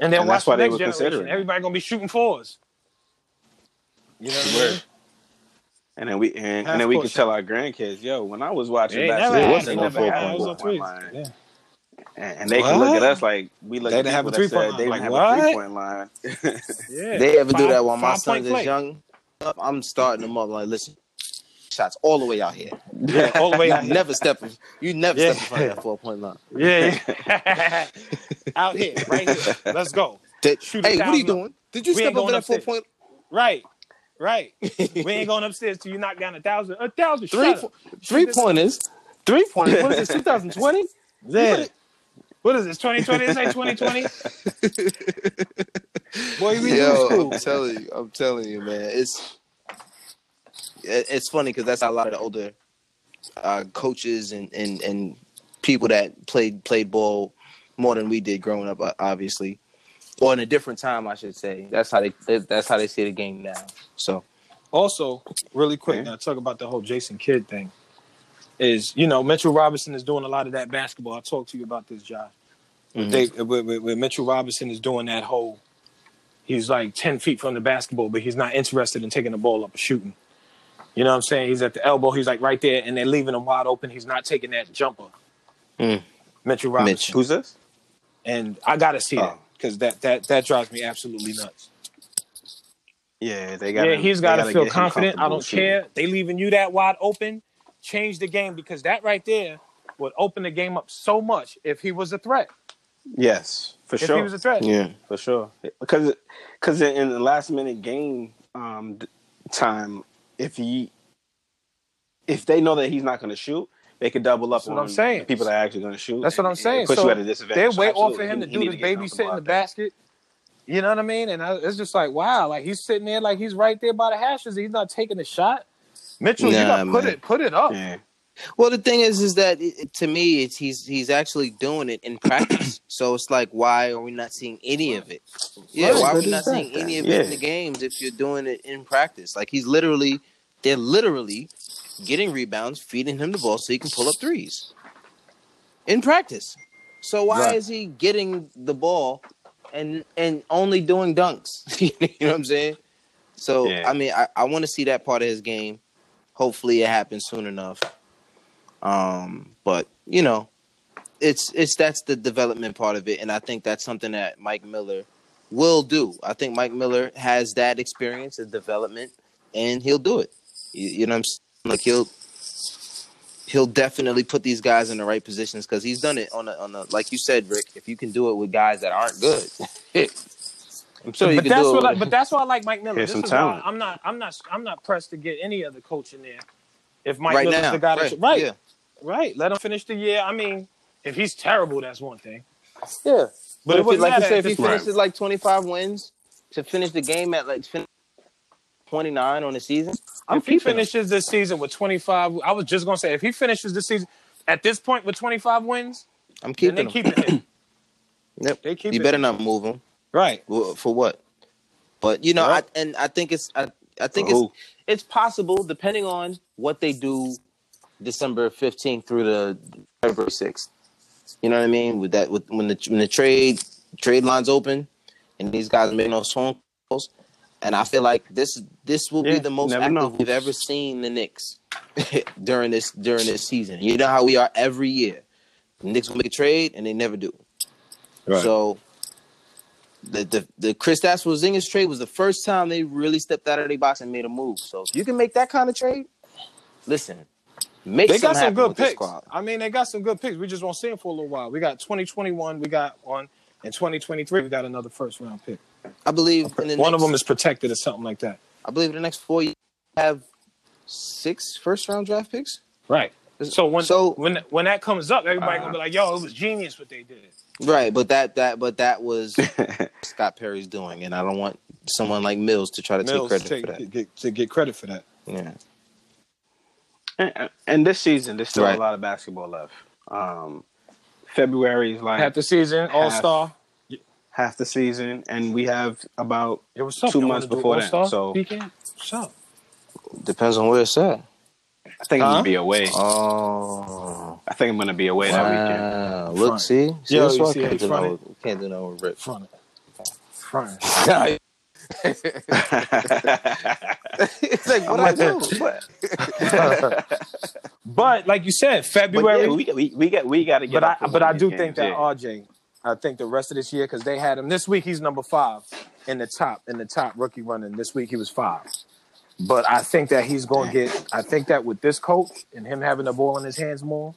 And then And watch that's why the they next were generation. considering. Everybody gonna be shooting fours. You know what I mean? and then we and, and then we court could tell our grandkids, yo, when I was watching They basketball, it wasn't they no four point was on line. Yeah. And, and they can look at us like we look They at didn't have a three-point said they line. didn't Like, have a three point line. Yeah. They ever do that while my son is play. young? I'm starting them up like, listen, shots all the way out here. Yeah, all the way out You here. never step in. You never Yeah. step in front of that four point line. Yeah, yeah. out here, right here. Let's go. That- Shoot hey, what are you thousand- doing? Did you We step ain't over going that four upstairs. point? Right, right. we ain't going upstairs till you knock down a thousand. A thousand. Three, shut up. three pointers. Three pointers. What is this? 2020? Yeah. What is this? 2020? This ain't 2020. Boy, we Yo. I'm telling you, I'm telling you, man. It's it- it's funny because that's how a lot of the older uh, coaches and, and and people that played played ball more than we did growing up, obviously, or in a different time, I should say. That's how they that's how they see the game now. So Also, really quick, now talk about the whole Jason Kidd thing. Is you know Mitchell Robinson is doing a lot of that basketball. I talked to you about this, Josh. Mhm. They, where, where- Mitchell Robinson is doing that whole. He's like ten feet from the basketball, but he's not interested in taking the ball up and shooting. You know what I'm saying? He's at the elbow. He's like right there, and they're leaving him wide open. He's not taking that jumper. Mm. Mitchell Robinson, Mitch. Who's this? and I gotta see that Oh. because that that that drives me absolutely nuts. Yeah, they got. yeah, he's got to feel confident. I don't care. They leaving you that wide open. Change the game because that right there would open the game up so much if he was a threat. Yes, for sure. If he was a threat. yeah, for sure. Because because in the last minute game um, time, if he if they know that he's not going to shoot, they could double up That's what on I'm saying. the people that are actually going to shoot. That's what I'm saying. and Put So you at a disadvantage. They're way off for him to he do need this get comfortable babysitting the basket. You know what I mean? And I, it's just like, wow, like he's sitting there like he's right there by the hashes. He's not taking a shot. Mitchell, you got to put it put it up. Yeah, Well, the thing is, is that it, it- to me, it's he's he's actually doing it in practice. so it's like, why are we not seeing any of it? Yeah, Right, why are we not seeing that any of then. it in the games if you're doing it in practice? Like he's literally, they're literally getting rebounds, feeding him the ball so he can pull up threes in practice. So why Right. is he getting the ball and and only doing dunks? you know what I'm saying? So Yeah. I mean, I, I want to see that part of his game. Hopefully, it happens soon enough. Um, but you know, it's it's that's the development part of it, and I think that's something that Mike Miller will do. I think Mike Miller has that experience of development, and he'll do it. You, you know, I'm saying? like he'll he'll definitely put these guys in the right positions because he's done it on a on a like you said, Rick. If you can do it with guys that aren't good, I'm sure but that's what I, but that's why I like Mike Miller. Here's This some is why. I'm not I'm not I'm not pressed to get any other coach in there. If Mike right Miller's now, the guy right? that right, Yeah, right, let him finish the year. I mean, if he's terrible, that's one thing. yeah. But it if he, like you said, if he finishes like 25 wins to finish the game at like 29 on the season, I'm if he keeping him. finishes this season with 25, I was just gonna say if he finishes this season at this point with 25 wins, I'm keeping they him. keep it. Yep. They keep you it. better not move him. Right. Well, For what? But you know, Yeah. I, and I think it's I, I think For it's who? it's possible depending on what they do December 15th through the February 6th. You know what I mean? With that with when the when the trade trade lines open and these guys make those phone calls and I feel like this this will be the most active know. we've ever seen the Knicks during this during this season. You know how we are every year. The Knicks will make a trade and they never do. Right. So the the the Chris Porzingis trade was the first time they really stepped out of their box and made a move. So if you can make that kind of trade, listen, make They got some good picks. I mean, they got some good picks. We just won't see them for a little while. We got 2021, we got one. In 2023, we got another first round pick. I believe One of them is protected or something like that. I believe in the next four years have six first round draft picks. Right. So when So- when when that comes up, everybody gonna be like, "Yo, it was genius what they did." Right, but that that but that was Scott Perry's doing, and I don't want someone like Mills to try to Mills take credit take- for that. Get, to get credit for that. Yeah, And, and this season, there's still Right. a lot of basketball left. Um, February is like Half the season, All Star. half the season, and we have about It was. Two months before that, All-Star so- weekend? What's up? depends on where it's at. I think I'm gonna be away. Oh, I think I'm gonna be away that weekend. look, Front. see, see Yo, that's you why I see can't do no, fronted? can't do no with Rick. Front. Front. it's like what I do. But like you said, February. yeah, we, we, we got we got to get. but I but I do think that yeah. RJ. I think the rest of this year because they had him this week. He's number five in the top in the top rookie running. This week he was five. But I think that he's going to get. I think that with this coach and him having the ball in his hands more,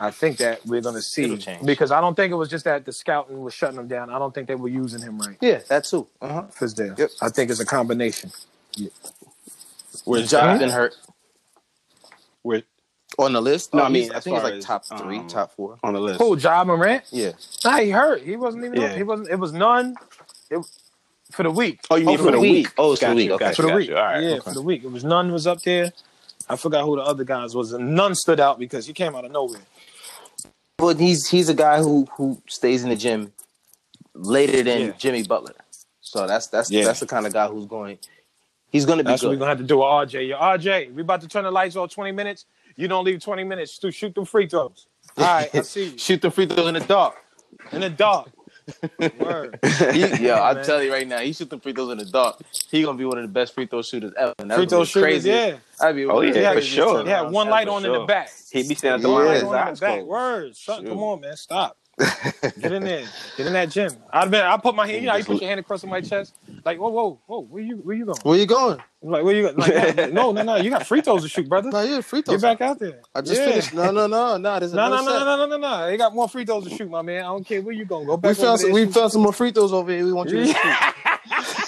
I think that we're going to see It'll change. because I don't think it was just that the scouting was shutting him down. I don't think they were using him right. Yeah, that too. Uh-huh. Fizdale. Yep. I think it's a combination. Where John's been hurt We're on the list. No, Oh, I mean, I think it's like as, top three, um, top four. on the list. Who? Ja Morant? Yeah, Nah, he hurt. He wasn't even. Yeah. He wasn't. It was Nunn. It for the week. Oh, you mean Oh, for the week? Oh, it's for the week. Okay. got for the week. All right. yeah, okay. for the week. It was Nunn was up there. I forgot who the other guys was, and Nunn stood out because he came out of nowhere. but he's he's a guy who who stays in the gym later than Yeah. Jimmy Butler. So that's that's Yeah. that's the kind of guy who's going. He's going to be That's what we're gonna have to do with RJ. Yo, RJ, we about to turn the lights on 20 minutes. You don't leave 20 minutes to shoot them free throws. All right, I see you. Shoot the free throws in the dark. In the dark. Word. He, yo, I'm telling you right now, he shoot the free throws in the dark. He gonna be one of the best free throw shooters ever. And Free throw be shooters, crazy. yeah. That'd be Oh, one of the yeah, for craziest sure. turnarounds He had one light for on in the back. He'd be standing at the Yeah. Line. light with on in his eyes back. closed. Word. Son, come on, man. Stop. Get in there. Get in that gym. I'd been I put my hand, you know, you put your hand across my chest. Like, whoa, whoa, whoa, where you where you going? Where you going? I'm like, where you going? Like, no, no, no, you got free throws to shoot, brother. No, yeah, free throws. Get back out there. I just Yeah. finished. No, no, no, no. There's No, no, no, no, no, no, no. They got more free throws to shoot, my man. I don't care where you going. Go back We found some, we found some more free throws over here. We want you to shoot.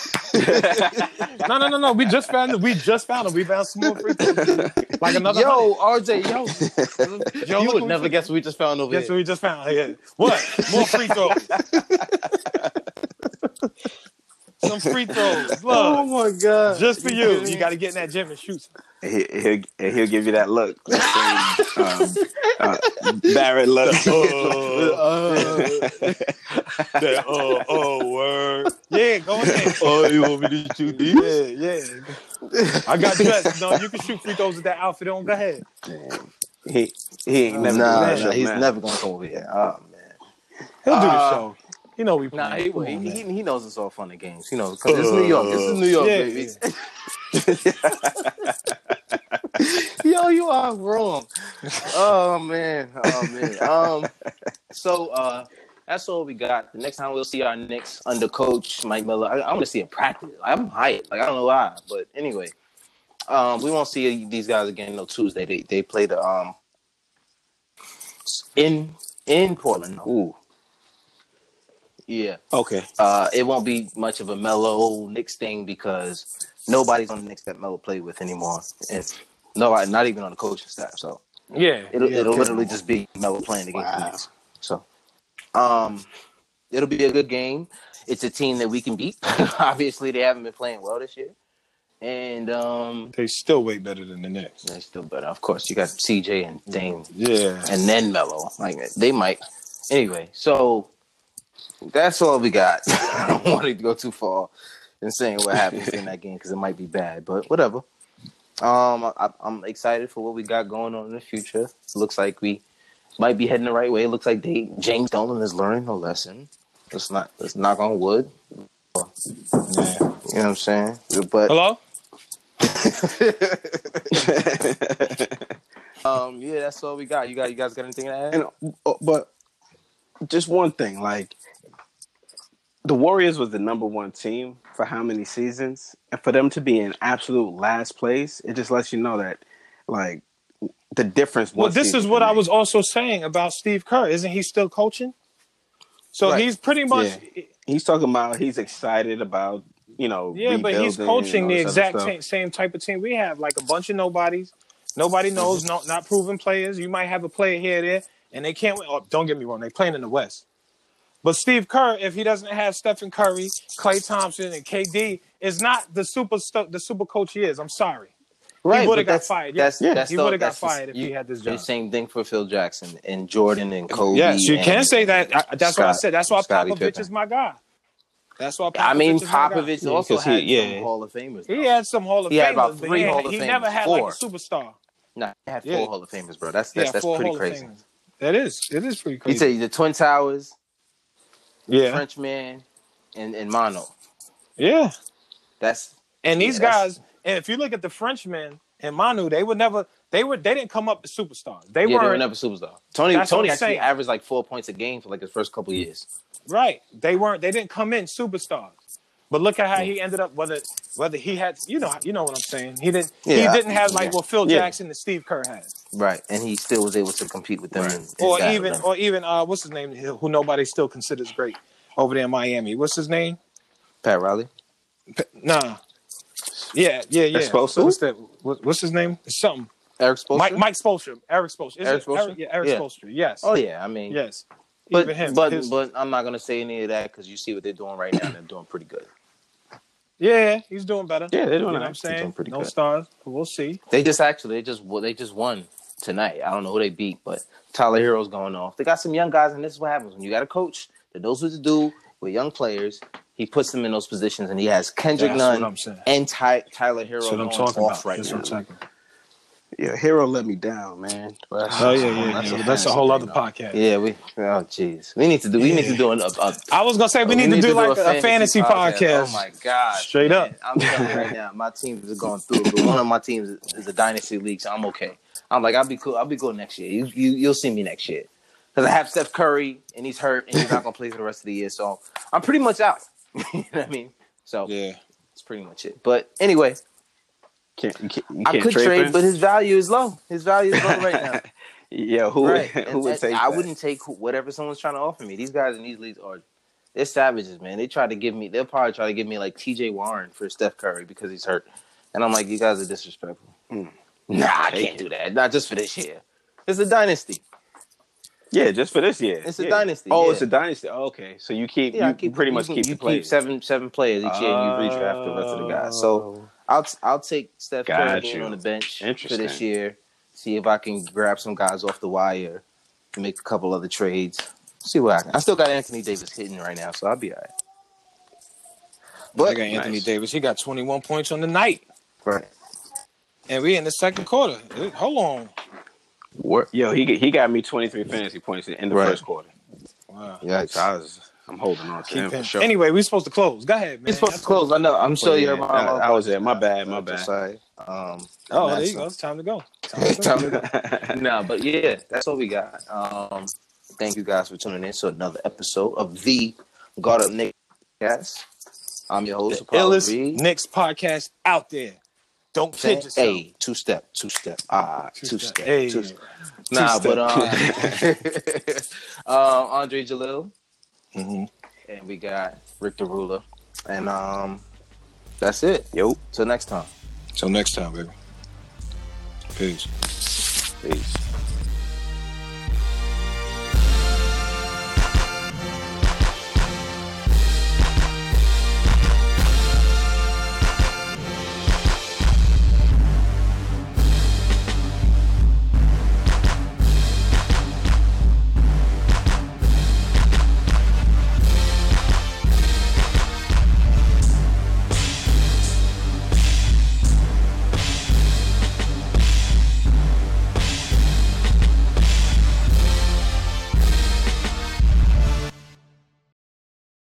No, no, no, no. We just found it. We just found it. We found some more free. Like another Yo, RJ, yo, Yo, you would never we- guess what we just found over Guess here. what we just found? Yeah. What? More free throws. So them free throws. Oh my god! just for you. You got to get in that gym and shoot. some. He, he'll, he'll give you that look. That same, um, uh, Barrett look. That, oh, oh, word. Yeah, go ahead. Oh, you want me to shoot these? Yeah, yeah. I got dressed. No, you can shoot free throws with that outfit on. Go ahead. he he ain't never Nah, doing nah, he's man. never gonna come over here. Oh man. He'll do the Uh, show. You know we Nah, he, Come he, on, he, he knows it's all fun and games. He knows because it's New York. This is New York, Yeah, baby. Yo, you are wrong. Oh man, oh man. Um, so uh, that's all we got. The next time we'll see our Knicks under coach Mike Miller. I, I want to see him practice. I'm hyped. Like I don't know why, but anyway, um, we won't see these guys again no Tuesday. They they play the um in in Portland. Ooh, yeah. Okay. Uh, it won't be much of a Melo Knicks thing because nobody's on the Knicks that Melo played with anymore. And no, not even on the coaching staff. So Yeah, it'll yeah, it'll literally just be Melo playing against the Knicks. So, um, it'll be a good game. It's a team that we can beat. Obviously, they haven't been playing well this year, and um, They still way better than the Knicks. they still better. Of course, you got CJ and Dame Yeah. and then Melo. Like they might. Anyway, so that's all we got. I don't want to go too far in saying what happens in that game because it might be bad, but whatever. Um, I, I'm excited for what we got going on in the future. looks like we might be heading the right way. It looks like they, James Dolan is learning a lesson. Let's not let's knock on wood. yeah. You know what I'm saying? But Hello? um, yeah, that's all we got. You got you guys got anything to add? And uh, but just one thing, like the Warriors was the number one team for how many seasons, and for them to be in absolute last place, it just lets you know that like the difference. Was. Well, this is what I was also saying about Steve Kerr. Isn't he still coaching? So Right. he's pretty much He's talking about he's excited about you know. yeah, but he's coaching the all this other exact ta- same type of team we have, like a bunch of nobodies. Nobody knows, not not proven players. You might have a player here or there, and they can't win. Oh, don't get me wrong, they playing in the West. But Steve Kerr, if he doesn't have Stephen Curry, Klay Thompson, and KD, is not the super stu- the super coach he is. I'm sorry. Right, he would have got that's- fired. That's, yeah, that's he the- would have got fired if you- he had this The job. same thing for Phil Jackson and Jordan and Kobe. Yes, you can say that. I, that's what I said. That's why Scottie Popovich Pippen. is my guy. That's why Popovich I mean, is my guy. Popovich Yeah, also 'cause he- had yeah. some Hall of Famers. He had some Hall of He Famers. had about but three he, Hall of he Famers. never had Four. like a superstar. Nah, he had four Yeah. Hall of Famers, bro. That's that's, that's pretty crazy. That is. It is pretty crazy. He crazy. said the Twin Towers, yeah, Frenchman, and and Manu. yeah. That's And these Yeah, guys, and if you look at the Frenchmen and Manu, they would never. They were. They didn't come up as superstars. They yeah, they were weren't. never superstars. Tony Tony actually saying. averaged like four points a game for like his first couple years. Right. They weren't. They didn't come in superstars. But look at how he ended up. Whether whether he had, you know, you know what I'm saying. He didn't. Yeah, he didn't have like yeah. what Phil Yeah. Jackson and Steve Kerr had, Right, and he still was able to compete with them. and- and or even them. or even uh, what's his name? Who nobody still considers great over there in Miami. What's his name? Pat Riley. Nah. Yeah, yeah, yeah. Explosive? What's that? What, what's his name? It's something. Eric Spoelstra. Mike Mike Spoelstra. Eric Spoelstra. Is Eric it Spoelstra? yeah, Eric Yeah. Spoelstra. Yes. Oh yeah, I mean, Yes. but him. but his- but I'm not gonna say any of that because you see what they're doing right now. They're doing pretty good. Yeah, he's doing better. Yeah, they're You doing know what I'm saying? doing pretty no good. stars. We'll see. They just actually they just they just won tonight. I don't know who they beat, but Tyler Herro's going off. They got some young guys, and this is what happens when you got a coach that knows what to do with young players. He puts them in those positions, and he has Kendrick That's Nunn what I'm saying. and Ty, Tyler Herro That's what I'm going talking off about. right That's now. what I'm talking about. Yeah, Herro let me down, man. That's- Oh yeah, yeah, that's yeah. a That's a whole other podcast. Yeah, we oh jeez, we need to do we need to do an, a, a I was gonna say we We need, to do like a, fantasy podcast. Oh my god! Straight man. up. I'm telling you right now, my teams are going through. But one of my teams is a dynasty league, so I'm okay. I'm like, I'll be cool. I'll be cool next year. You, you you'll see me next year because I have Steph Curry and he's hurt and he's not gonna play for the rest of the year. So I'm pretty much out. you know what I mean? So Yeah. that's pretty much it. But anyway, Can't, you can't, you I could trade, him? but his value is low. His value is low right now. yeah, who right. would, who And- would take I that? wouldn't take whatever someone's trying to offer me. These guys in these leagues are they're savages, man. They try to give me they'll probably try to give me like TJ Warren for Steph Curry because he's hurt. And I'm like, you guys are disrespectful. Mm. Nah, I can't do that. Not just for this year. It's a dynasty. Yeah, just for this year. It's a Yeah. dynasty, Oh, yeah. it's a dynasty. Oh, okay, so you keep Yeah, you keep, pretty you much can- keep you the players. seven seven players each year, and you redraft the rest of the guys. So I'll I'll take Steph Curry Got being you. on the bench for this year. See if I can grab some guys off the wire and make a couple other trades. See what I can. I still got Anthony Davis hitting right now, so I'll be all right. But I got Anthony nice. Davis. He got 21 points on the night, right, and we in the second quarter. Hold on. What? Yo, he he got me twenty three fantasy points in the Right. first quarter. Wow. Yeah, So I was I'm holding on to Keep him for sure. Anyway, we're supposed to close. Go ahead, man. It's supposed to close. I know. I'm sure Yeah, you're. I- I was there. My bad, my bad. Sorry. Um, Oh, there you go. It's time to go. Time to go. Time to go. no, but yeah, that's what we got. Um, thank you guys for tuning in to another episode of the God Up Nick Cast. I'm your host, The Apollo illest Reed. Knicks podcast out there. Don't kid yourself. Hey, two step, two step, ah, two, step. step, Hey. two step. Nah, step. but um, um, Andre Jalil, Mhm. and we got Rick the Ruler, and um, that's it. Yo, Till next time. Till next time, baby. Peace. peace.